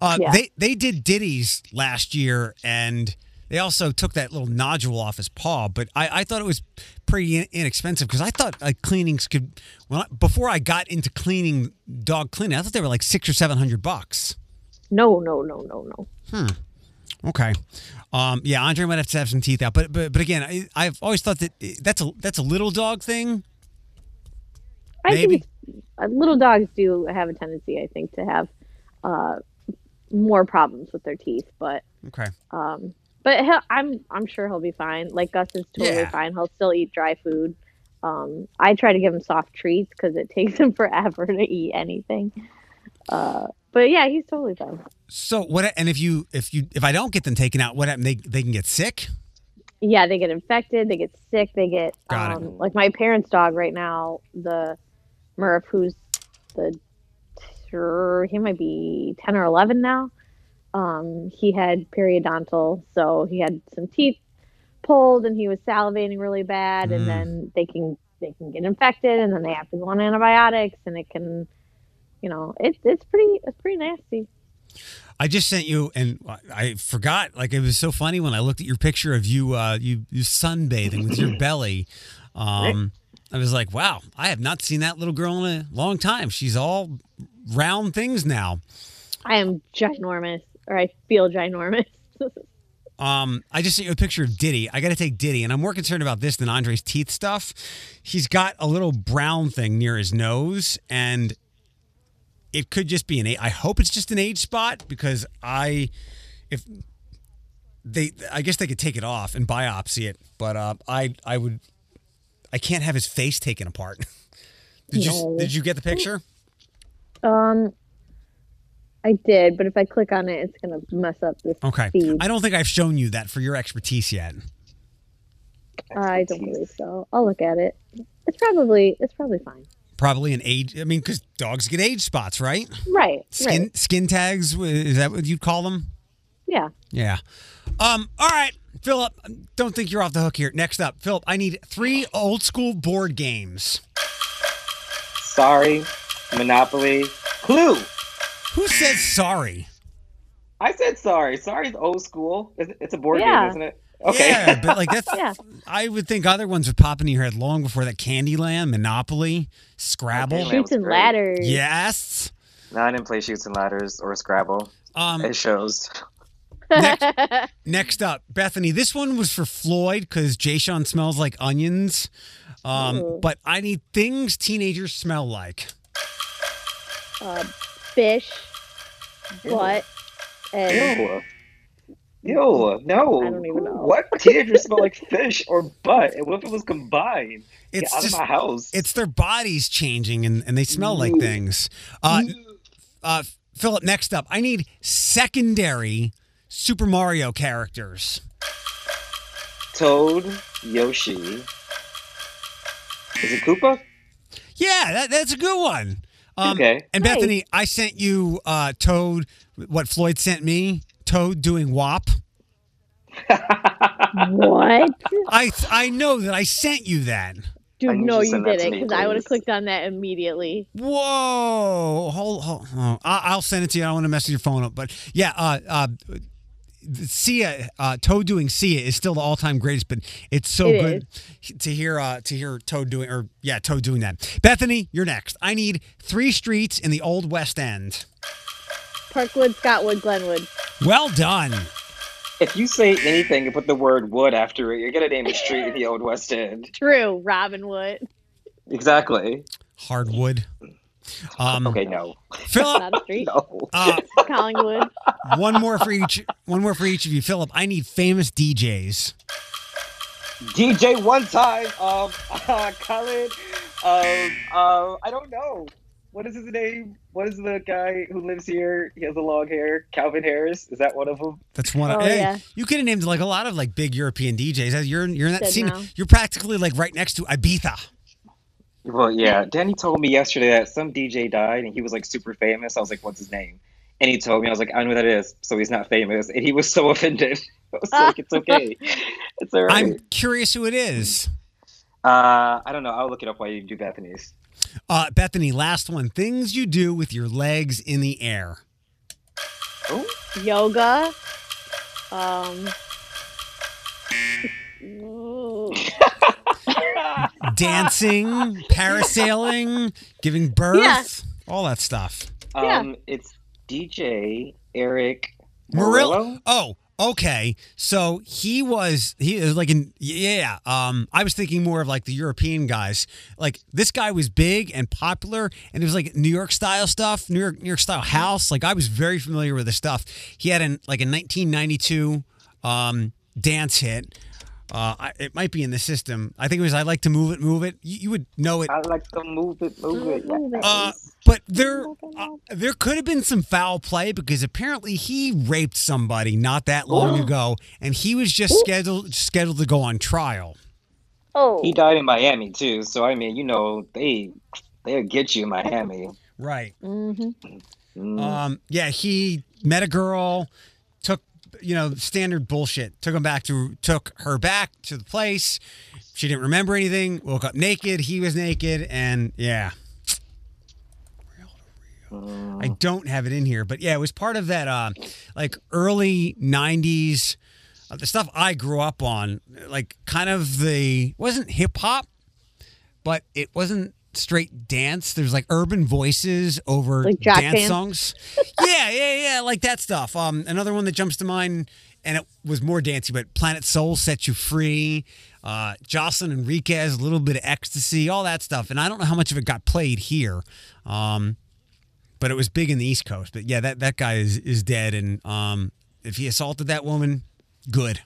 Uh, Yeah. They they did Diddy's last year, and they also took that little nodule off his paw. But I, I thought it was pretty in- inexpensive because I thought like cleanings could. Well, before I got into cleaning dog cleaning, I thought they were like six or seven hundred bucks. No, no, no, no, no. Hmm. Okay, um, yeah, Andre might have to have some teeth out, but but but again, I, I've always thought that that's a that's a little dog thing. I Maybe. think uh, little dogs do have a tendency, I think, to have uh, more problems with their teeth, but Okay, um, but he'll, I'm I'm sure he'll be fine. Like Gus is totally Yeah. fine. He'll still eat dry food. Um, I try to give him soft treats because it takes him forever to eat anything. Uh, but yeah, he's totally fine. so what? And if you if you if I don't get them taken out, what happens? They they can get sick. yeah, they get infected, they get sick, they get Got it. um, like my parents' dog right now, the Murph, who's the sure he might be ten or eleven now. Um, he had periodontal, so he had some teeth pulled, and he was salivating really bad, Mm. and then they can they can get infected, and then they have to go on antibiotics, and it can, you know, it's it's pretty it's pretty nasty. I just sent you, and I forgot. Like it was so funny when I looked at your picture of you, uh, you, you sunbathing with your belly. Um, I was like, wow, I have not seen that little girl in a long time. She's all round things now. I am ginormous, or I feel ginormous. Um, I just sent you a picture of Diddy. I got to take Diddy, and I'm more concerned about this than Andre's teeth stuff. He's got a little brown thing near his nose, and it could just be an. I hope it's just an age spot because I, if they, I guess they could take it off and biopsy it, but uh, I, I would, I can't have his face taken apart. did you Did you get the picture? Um, I did, but if I click on it, it's gonna mess up this Okay. feed. I don't think I've shown you that for your expertise yet. I don't believe so. I'll look at it. It's probably it's probably fine. Probably an age. I mean, because dogs get age spots, right? Right. Skin Right. skin tags is that what you'd call them? Yeah. Yeah. Um. All right, Philip. Don't think you're off the hook here. Next up, Philip. I need three old school board games. Sorry, Monopoly, Clue. Who says sorry? I said sorry. Sorry's old school. It's it's a board Yeah. game, isn't it? Okay. Yeah, but like that's. Yeah. I would think other ones would pop into your head long before that. Candyland, Monopoly, Scrabble. Candyland. Chutes and ladders. Yes. No, I didn't play Chutes and Ladders or Scrabble. Um, It shows. Next, next up, Bethany. This one was for Floyd because Jay Sean smells like onions. Um, Ooh. but I need things teenagers smell like. uh, fish, butt, and Ew. Ew, no. I don't even know. What teenagers smell like fish or butt? And what if it was combined? It's Get out just of my house. it's their bodies changing and, and they smell like things. Uh, uh, Philip, next up, I need secondary Super Mario characters. Toad, Yoshi. Is it Koopa? Yeah, that, that's a good one. Um, Okay. And Nice. Bethany, I sent you uh, Toad, what Floyd sent me, Toad doing WAP. what? I I know that I sent you that. Dude, no, you to you send that to didn't, because I would have clicked on that immediately. Whoa! Hold, hold, I- I'll send it to you. I don't want to mess your phone up, but yeah, uh, uh, Sia, uh, Toad doing Sia is still the all-time greatest, but it's so It good to hear uh, to hear Toad doing or yeah, Toad doing that. Bethany, you're next. I need three streets in the Old West End. Parkwood, Scottwood, Glenwood. Well done. if you say anything and put the word wood after it, you're gonna name a street in the old West End. True, Robin Wood. Exactly. Hardwood. Um, Okay, no. Philip, Not a street. No. uh, Collingwood. one more for each. One more for each of you. Philip, I need famous DJs. DJ one time, um, uh, Colin, um, uh, I don't know. What is his name? What is the guy who lives here? He has the long hair. Calvin Harris. Is that one of them? That's one. Oh, hey, yeah. you could have named like a lot of like big European DJs. You're you're in that Said scene. no. You're practically like right next to Ibiza. Well, yeah. Danny told me yesterday that some DJ died and he was like super famous. I was like, what's his name? And he told me, I was like, I know who that is. So he's not famous. And he was so offended. I was like, it's okay. It's all right. I'm curious who it is. Uh, I don't know. I'll look it up while you do Bethany's. Uh, Bethany, last one. Things you do with your legs in the air. Oh, Yoga. Um. ooh, Dancing, parasailing, giving birth, Yeah. all that stuff. Yeah. um, it's DJ Erick Morillo. Morillo. Oh, okay. So he was he is like in yeah. Um, I was thinking more of like the European guys. Like this guy was big and popular, and it was like New York style stuff, New York New York style house. Like I was very familiar with the stuff. He had an like a 1992 um, dance hit. Uh, I, it might be in the system. I think it was "I like to move it, move it." You, you would know it I like to move it, move it. Move it. uh, but there, uh, there could have been some foul play because apparently he raped somebody not that long ago, and he was just scheduled scheduled to go on trial. Oh. He died in Miami too, so I mean, you know, they they'll get you in Miami. Right. hmm Mm. Um. Yeah. He met a girl, took you know standard bullshit. Took him back to took her back to the place. She didn't remember anything. Woke up naked. He was naked, and yeah. I don't have it in here, but yeah, it was part of that uh like early 90s uh, the stuff I grew up on, like kind of the wasn't hip hop, but it wasn't straight dance. There's like urban voices over Like dance? songs. yeah, yeah, yeah, like that stuff. Um another one that jumps to mind and it was more dancey, but Planet Soul set you free. Uh, Jocelyn Enriquez, a little bit of ecstasy, all that stuff. And I don't know how much of it got played here. Um, but it was big in the East Coast. But yeah, that that guy is is dead, and um, if he assaulted that woman, good.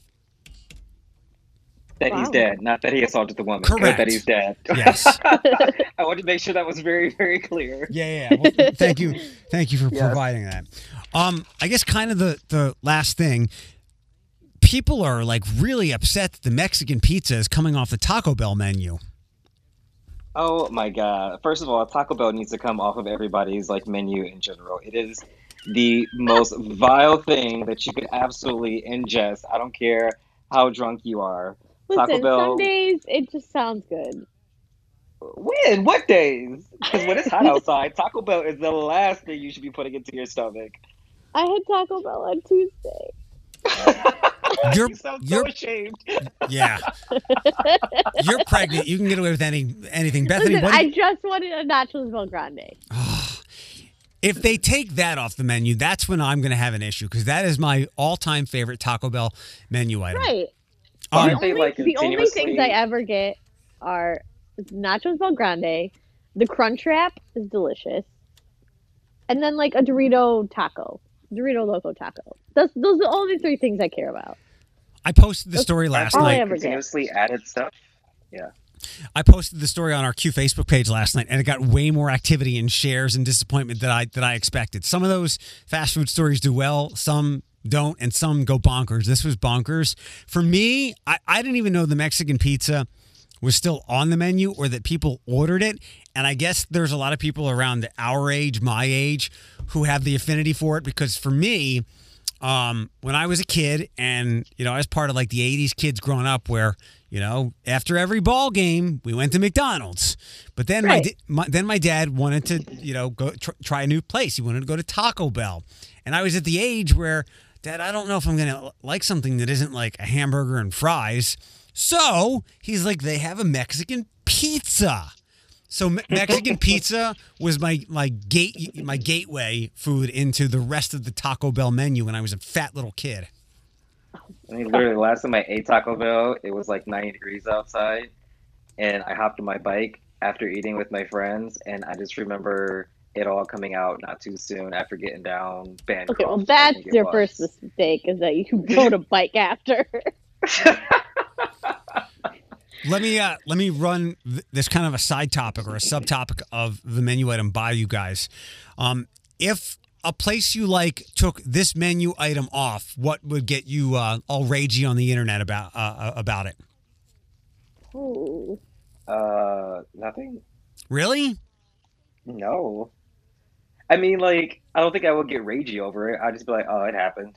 That he's dead, not that he assaulted the woman. Good Correct. That he's dead. Yes. I wanted to make sure that was very, very clear. Yeah, yeah. Well, thank you, thank you for Yes. providing that. Um, I guess kind of the the last thing. People are like really upset that the Mexican pizza is coming off the Taco Bell menu. Oh my god! First of all, Taco Bell needs to come off of everybody's like menu in general. It is the most vile thing that you could absolutely ingest. I don't care how drunk you are. Taco Listen, Bell. some days it just sounds good. When? What days? Because when it's hot outside, Taco Bell is the last thing you should be putting into your stomach. I had Taco Bell on Tuesday. You're you sound you're so ashamed. yeah. You're pregnant. You can get away with any anything. Bethany, Listen, what I you- just wanted a nachos Bel Grande. if they take that off the menu, that's when I'm going to have an issue because that is my all-time favorite Taco Bell menu item. Right. Um, Aren't the they only, like the only things I ever get are nachos Bel Grande, the Crunch Wrap is delicious, and then like a Dorito taco, Dorito Loco taco. Those those are the only three things I care about. I posted the story last all I night. ever get. added stuff. Yeah. I posted the story on our Q Facebook page last night, and it got way more activity and shares and disappointment that I that I expected. Some of those fast food stories do well, some don't, and some go bonkers. This was bonkers for me. I, I didn't even know the Mexican pizza was still on the menu or that people ordered it. And I guess there's a lot of people around our age, my age, who have the affinity for it because for me, um, when I was a kid, and you know, I was part of like the '80s kids growing up, where you know, after every ball game, we went to McDonald's. But then my, Right. di- my then my dad wanted to, you know, go tr- try a new place. He wanted to go to Taco Bell, and I was at the age where, Dad, I don't know if I'm gonna like something that isn't like a hamburger and fries. So he's like, they have a Mexican pizza. So Me- Mexican pizza was my my gate my gateway food into the rest of the Taco Bell menu when I was a fat little kid. I mean, literally, the last time I ate Taco Bell, it was like 90 degrees outside, and I hopped on my bike after eating with my friends, and I just remember it all coming out not too soon after getting down Bancroft. Okay, well I that's your was. first mistake is that you rode a bike after. Let me uh, let me run th- this kind of a side topic or a subtopic of the menu item by you guys. Um, if a place you like took this menu item off, what would get you uh, all ragey on the internet about uh, about it? Ooh. Uh, nothing. Really? No. I mean, like, I don't think I would get ragey over it. I'd just be like, oh, it happened.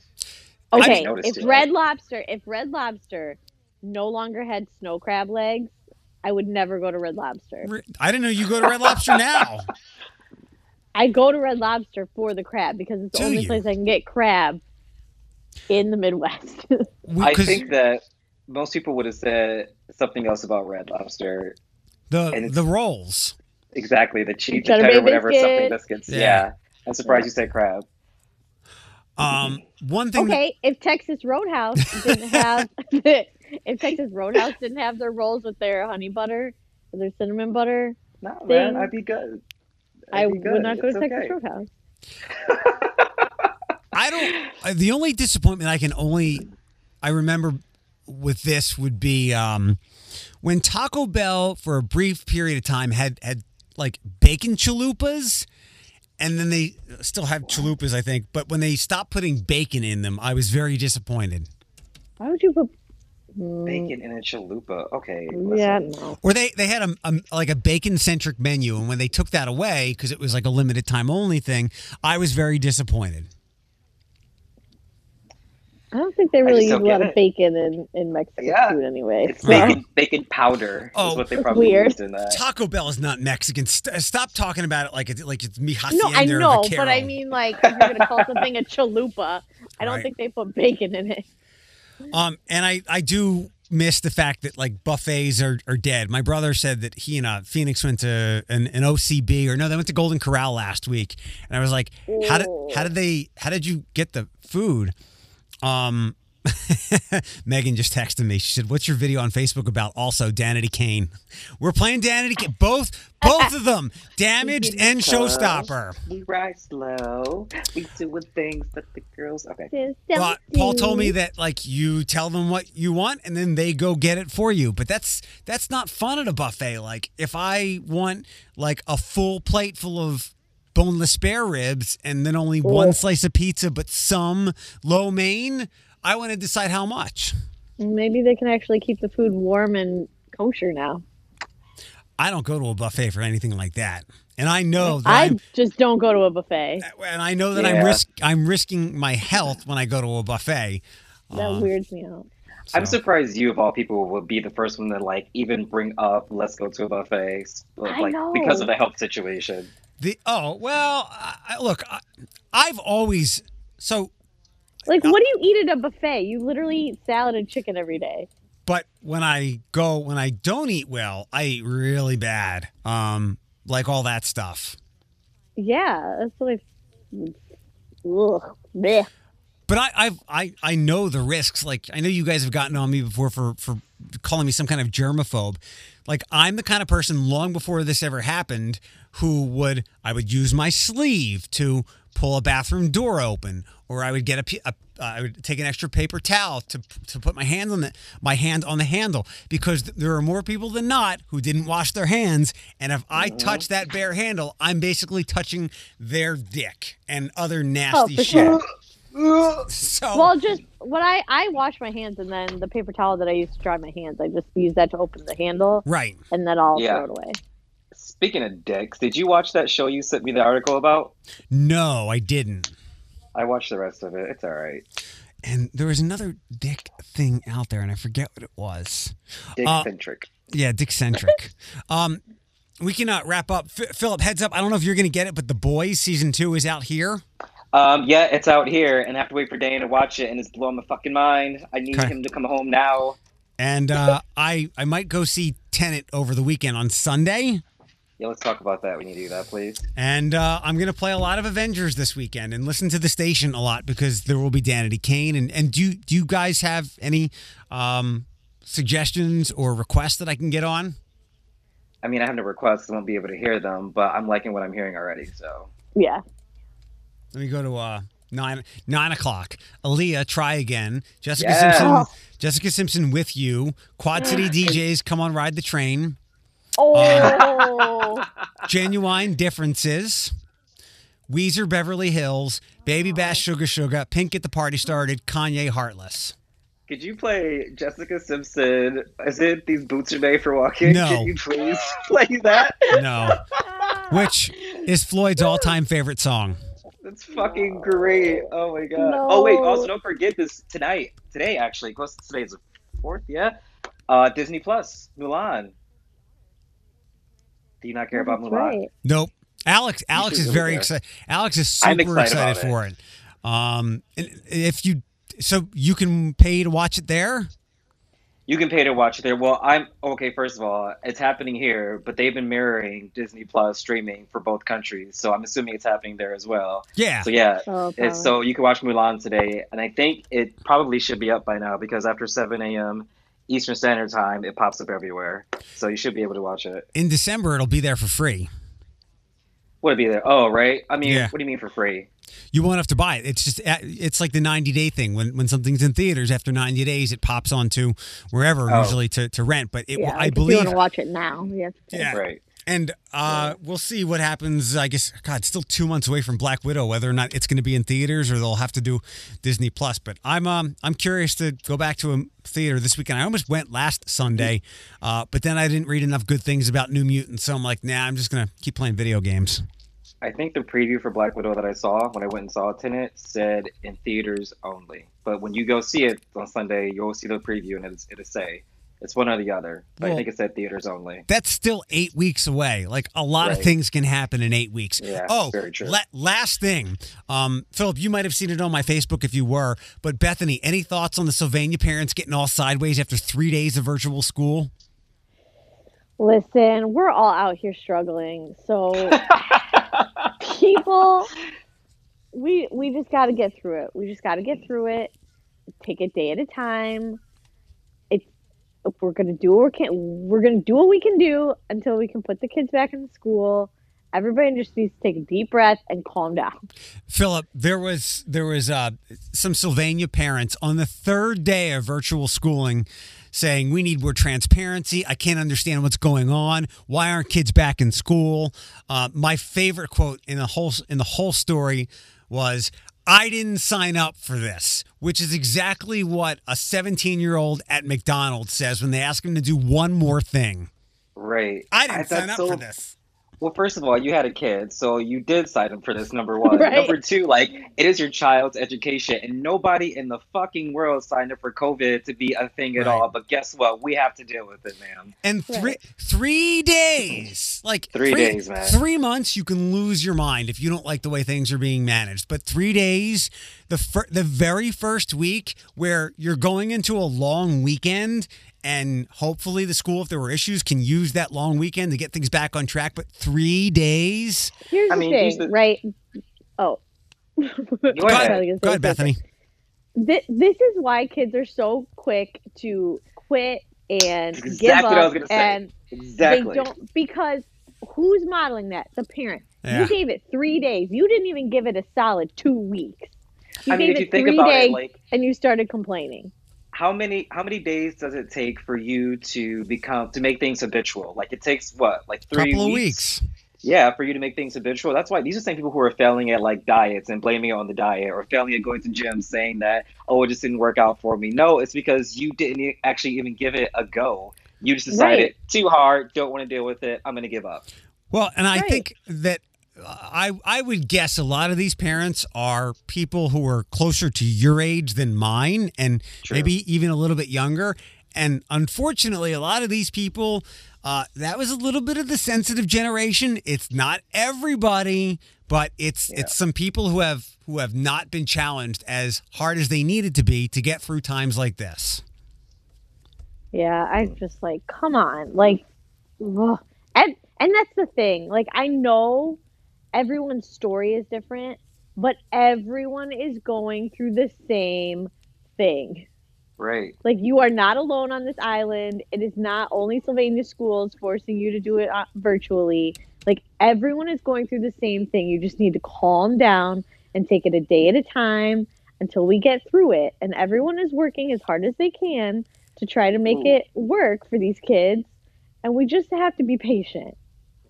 Okay, if it. Red Lobster, if Red Lobster no longer had snow crab legs, I would never go to Red Lobster. I didn't know you go to Red Lobster now. I go to Red Lobster for the crab because it's the only you? place I can get crab in the Midwest. I think that most people would have said something else about Red Lobster. the the rolls. Exactly, the cheese Cheddar cheddar, Bay whatever, something biscuits. biscuits. Yeah. Yeah. I'm surprised you said crab. Um, one thing. that- okay, if Texas Roadhouse didn't have if Texas Roadhouse didn't have their rolls with their honey butter or their cinnamon butter, No, man, I'd be good. I I'd be would not go to It's Texas okay. Roadhouse. I don't. uh, The only disappointment I can only I remember with this would be um, when Taco Bell for a brief period of time had had like bacon chalupas, and then they still have chalupas, I think. But when they stopped putting bacon in them, I was very disappointed. Why would you put Bacon in a chalupa. Okay. Yeah, no. Or they they had a, a like a bacon centric menu, and when they took that away because it was like a limited time only thing, I was very disappointed. I don't think they really use a lot get of bacon in, in Mexican Yeah. food anyway. It's so- bacon, bacon powder. Oh, is what they probably weird. used in that. Taco Bell is not Mexican. St- stop talking about it like it's like it's mi No, I know, but I mean, like, if you're gonna call something a chalupa, I don't Right. think they put bacon in it. Um, and I I do miss the fact that like buffets are, are dead. My brother said that he and uh, Phoenix went to an, an OCB or no, they went to Golden Corral last week, and I was like, how did how did they how did you get the food? Um. Megan just texted me. She said, "What's your video on Facebook about?" Also, Danity Kane. We're playing Danity Kane. Both, both of them, damaged and Showstopper. We ride slow. We doing things that the girls. Okay. But Paul told me that like you tell them what you want and then they go get it for you. But that's that's not fun at a buffet. Like if I want like a full plate full of boneless spare ribs and then only one slice of pizza but some lo mein, I want to decide how much. Maybe they can actually keep the food warm and kosher now. I don't go to a buffet for anything like that. And I know that I I'm, just don't go to a buffet. Uh, and I know that I'm risk I'm risking my health when I go to a buffet. That um, weirds me out. I'm surprised you, of all people, would be the first one to like even bring up "Let's go to a buffet," I like know. because of the health situation. The oh well, I, look, I, I've always so Like, what do you eat at a buffet? You literally eat salad and chicken every day. But when I go, when I don't eat well, I eat really bad. Um, like all that stuff. Yeah, that's what I. Ugh, bleh. But I, I've, I, I know the risks. Like I know you guys have gotten on me before for for calling me some kind of germaphobe. Like I'm the kind of person long before this ever happened who would I would use my sleeve to pull a bathroom door open, or I would get a, p- a uh, I would take an extra paper towel to to put my hand on the my hand on the handle because there are more people than not who didn't wash their hands, and if I touch that bare handle, I'm basically touching their dick and other nasty for shit. sure. So Well, just when I I wash my hands and then the paper towel that I use to dry my hands, I just use that to open the handle right. and then I'll Yeah. throw it away. Speaking of dicks, did you watch that show you sent me the article about? No, I didn't. I watched the rest of it. It's all right. And there was another dick thing out there, and I forget what it was. Dick Uh, centric. Yeah, dick centric. um, we can uh, wrap up. F- Philip, heads up. I don't know if you're going to get it, but The Boys season two is out here. Um, yeah, it's out here, and I have to wait for Dan to watch it, and it's blowing my fucking mind. I need Okay. him to come home now. And uh, I I might go see Tenet over the weekend on Sunday. Yeah, let's talk about that when you do that, please. And uh, I'm going to play a lot of Avengers this weekend and listen to the station a lot because there will be Danity Kane. And, and do, do you guys have any um, suggestions or requests that I can get on? I mean, I have no requests, I won't be able to hear them, but I'm liking what I'm hearing already. So Yeah. Let me go to uh, nine nine o'clock. Aaliyah, try again. Jessica Yeah. Simpson. Jessica Simpson with you. Quad City DJs, come on, ride the train. Oh, Ginuwine differences. Weezer, Beverly Hills, Baby Bash, Sugar Sugar, Pink Get the Party Started, Kanye, Heartless. could you play Jessica Simpson? Is it these boots are made for walking? No. Can you please play that? No, which is Floyd's all-time favorite song. That's fucking great. Oh my god. No. Oh wait, also don't forget this tonight. Today actually, close to today's the fourth, yeah. Uh Disney Plus, Mulan. Do you not care about Mulan? right. Nope. Alex. Alex is very excited. Alex is super excited excited, about it. for it. Um, and if you, so you can pay to watch it there. You can pay to watch it there. Well, I'm okay. First of all, it's happening here, but they've been mirroring Disney Plus streaming for both countries, so I'm assuming it's happening there as well. Yeah. So yeah, Oh, it's so you can watch Mulan today, and I think it probably should be up by now because after 7 a.m. Eastern Standard Time, it pops up everywhere. So you should be able to watch it. In December, it'll be there for free. What would it be there? Oh, right. I mean, Yeah. what do you mean for free? You won't have to buy it. It's just uh, it's like the 90 day thing. When when something's in theaters, after 90 days, it pops onto wherever Oh. usually to, to rent. But it, Yeah, I believe you believe want to watch it now. Yeah. Yeah. Right. And uh, we'll see what happens. I guess God, still two months away from Black Widow, whether or not it's going to be in theaters or they'll have to do Disney Plus. But I'm um I'm curious to go back to a theater this weekend. I almost went last Sunday, uh, but then I didn't read enough good things about New Mutants, so I'm like, nah, I'm just gonna keep playing video games. I think the preview for Black Widow that I saw when I went and saw it Tenet said in theaters only. But when you go see it on Sunday, you'll see the preview and it's, it'll say it's one or the other. Well- I think it said theaters only. That's still eight weeks away. Like a lot of things can happen in eight weeks. Yeah, oh, very true. la- last thing, um, Philip, you might have seen it on my Facebook if you were. But Bethany, any thoughts on the Sylvania parents getting all sideways after three days of virtual school? Listen, we're all out here struggling. So people we we just got to get through it. We just got to get through it. Take it day at a time. We're to do what we can we're to do what we can do until we can put the kids back in school. Everybody just needs to take a deep breath and calm down. Philip, there was there was uh, some Sylvania parents on the third day of virtual schooling saying we need more transparency. I can't understand what's going on. Why aren't kids back in school? Uh, my favorite quote in the whole in the whole story was. I didn't sign up for this, which is exactly what a 17 year old at McDonald's says when they ask him to do one more thing. Right. I didn't that's sign up so- for this. Well, first of all, you had a kid, so you did sign up for this. Number one. Right. Number two, like it is your child's education, and nobody in the fucking world signed up for COVID to be a thing at Right. all. But guess what? We have to deal with it, man. And three three days, like Three days, man. Three months, you can lose your mind if you don't like the way things are being managed. But three days, the fir- the very first week where you're going into a long weekend and hopefully the school if there were issues can use that long weekend to get things back on track but 3 days Here's I the mean, thing, the- right? Oh. Go I go ahead. go ahead bethany Thi- this is why kids are so quick to quit and That's give up what I was gonna say. and Exactly. they don't because who's modeling that? The parent. Yeah. You gave it three days. You didn't even give it a solid two weeks. You I mean, gave you it think three about days it, like and you started complaining. How many how many days does it take for you to become to make things habitual? Like it takes what, like three couple of weeks? weeks Yeah, for you to make things habitual. That's why these are the same people who are failing at like diets and blaming it on the diet or failing at going to gym saying that, oh, it just didn't work out for me. No, it's because you didn't e- actually even give it a go. You just decided Right. too hard, don't want to deal with it. I'm going to give up. Well, and I Right. think that I I would guess a lot of these parents are people who are closer to your age than mine, and True. maybe even a little bit younger. And unfortunately, a lot of these people, uh, that was a little bit of the sensitive generation. It's not everybody, but it's it's some people who have who have not been challenged as hard as they needed to be to get through times like this. Yeah, I'm just like, come on, like, ugh. and and that's the thing. Like, I know everyone's story is different, but everyone is going through the same thing. Right. Like, you are not alone on this island. It is not only Sylvania schools forcing you to do it uh, virtually. Like, everyone is going through the same thing. You just need to calm down and take it a day at a time until we get through it. And everyone is working as hard as they can to try to make it work for these kids. And we just have to be patient.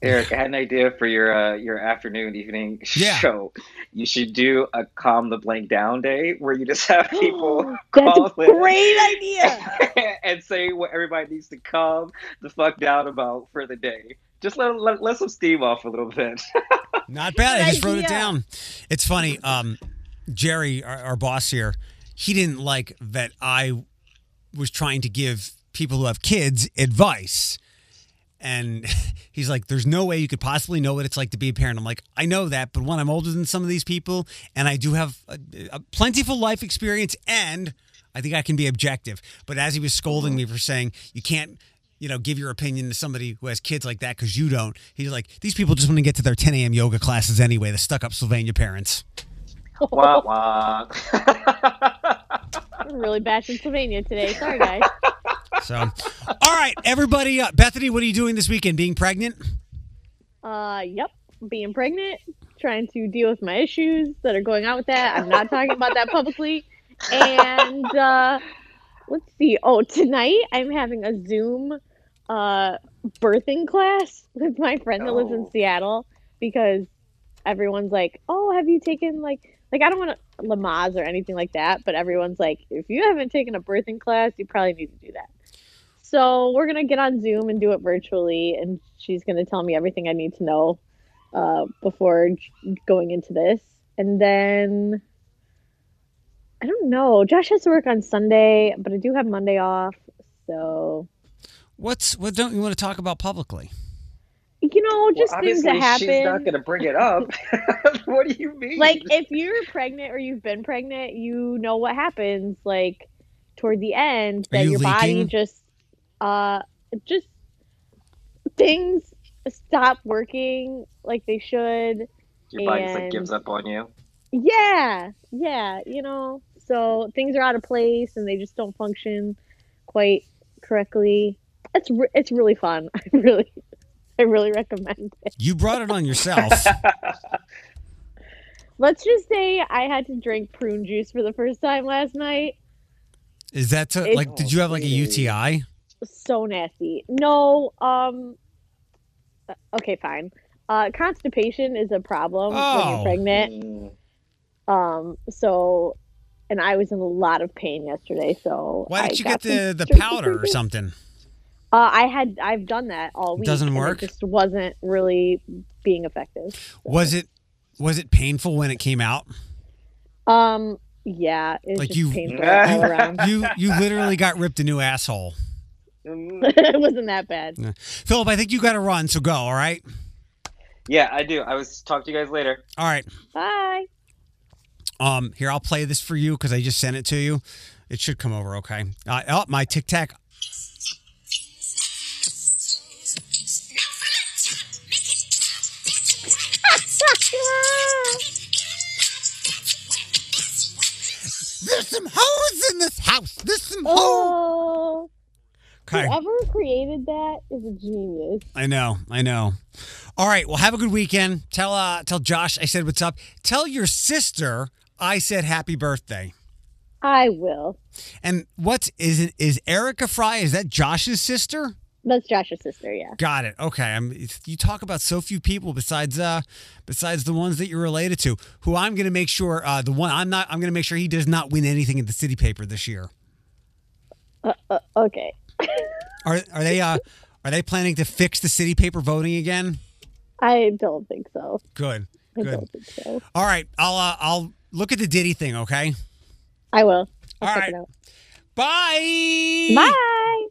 Eric, I had an idea for your uh, your afternoon, evening Yeah. show. You should do a calm the blank down day where you just have people That's a great idea. and say what everybody needs to calm the fuck down about for the day. Just let let, let some steam off a little bit. Not bad. I Good just wrote it down. It's funny. Um, Jerry, our, our boss here, he didn't like that I was trying to give people who have kids advice. And he's like, there's no way you could possibly know what it's like to be a parent. I'm like, I know that, but one, I'm older than some of these people, and I do have a, a plentiful life experience, and I think I can be objective. But as he was scolding me for saying, you can't, you know, give your opinion to somebody who has kids like that because you don't, he's like, these people just want to get to their 10 a.m. yoga classes anyway, the stuck up Sylvania parents. wah wah. We're really bashing Sylvania today. Sorry, guys. So, all right, everybody. Uh, Bethany, what are you doing this weekend? Being pregnant? Uh, yep. Being pregnant, trying to deal with my issues that are going on with that. I'm not talking about that publicly. And uh, let's see. Oh, tonight I'm having a Zoom uh, birthing class with my friend that lives in Oh. Seattle because everyone's like, "Oh, have you taken like like I don't want to Lamaze or anything like that, but everyone's like, if you haven't taken a birthing class, you probably need to do that." So we're gonna get on Zoom and do it virtually, and she's gonna tell me everything I need to know uh, before going into this, and then I don't know. Josh has to work on Sunday, but I do have Monday off, so What's what? Don't you want to talk about publicly? you know, just well, things that happen. she's not going to bring it up. what do you mean? Like if you're pregnant or you've been pregnant, you know what happens. Like toward the end, that you your body just, uh, just things stop working like they should. your body just like gives up on you. Yeah, yeah, you know. So things are out of place and they just don't function quite correctly. It's re- it's really fun. I really I really recommend it. You brought it on yourself. Let's just say I had to drink prune juice for the first time last night. Is that to, like? Did you have like a UTI? So nasty. No, um okay, fine. Uh constipation is a problem when Oh. you're pregnant. Mm. Um so and I was in a lot of pain yesterday, so Why I didn't you get the the powder or something? Uh, I had I've done that all week. Doesn't work? It just wasn't really being effective. Was it was it painful when it came out? Um. Yeah. It was Like just you- painful all around. You you literally got ripped a new asshole. It wasn't that bad. Philip, I think you got to run, so go. All right. Yeah, I do. I was talk to you guys later. All right. Bye. Um, here I'll play this for you because I just sent it to you. It should come over okay. Uh, oh, my Tic Tac. There's some hoes in this house. There's some hoes. oh, Okay. whoever created that is a genius. I know, I know. All right, well, have a good weekend. Tell uh tell Josh I said what's up. Tell your sister I said happy birthday. I will. And what's is it is Erica Fry? Is that Josh's sister? That's Josh's sister. Yeah. Got it. Okay. I'm, you talk about so few people besides uh besides the ones that you're related to. Who I'm going to make sure uh the one I'm not I'm going to make sure he does not win anything in the city paper this year. Uh, okay. Are are they uh are they planning to fix the city paper voting again? I don't think so. Good. I Good. don't think so. All right. I'll uh, I'll look at the Diddy thing. Okay. I will. I'll All right. Bye. Bye.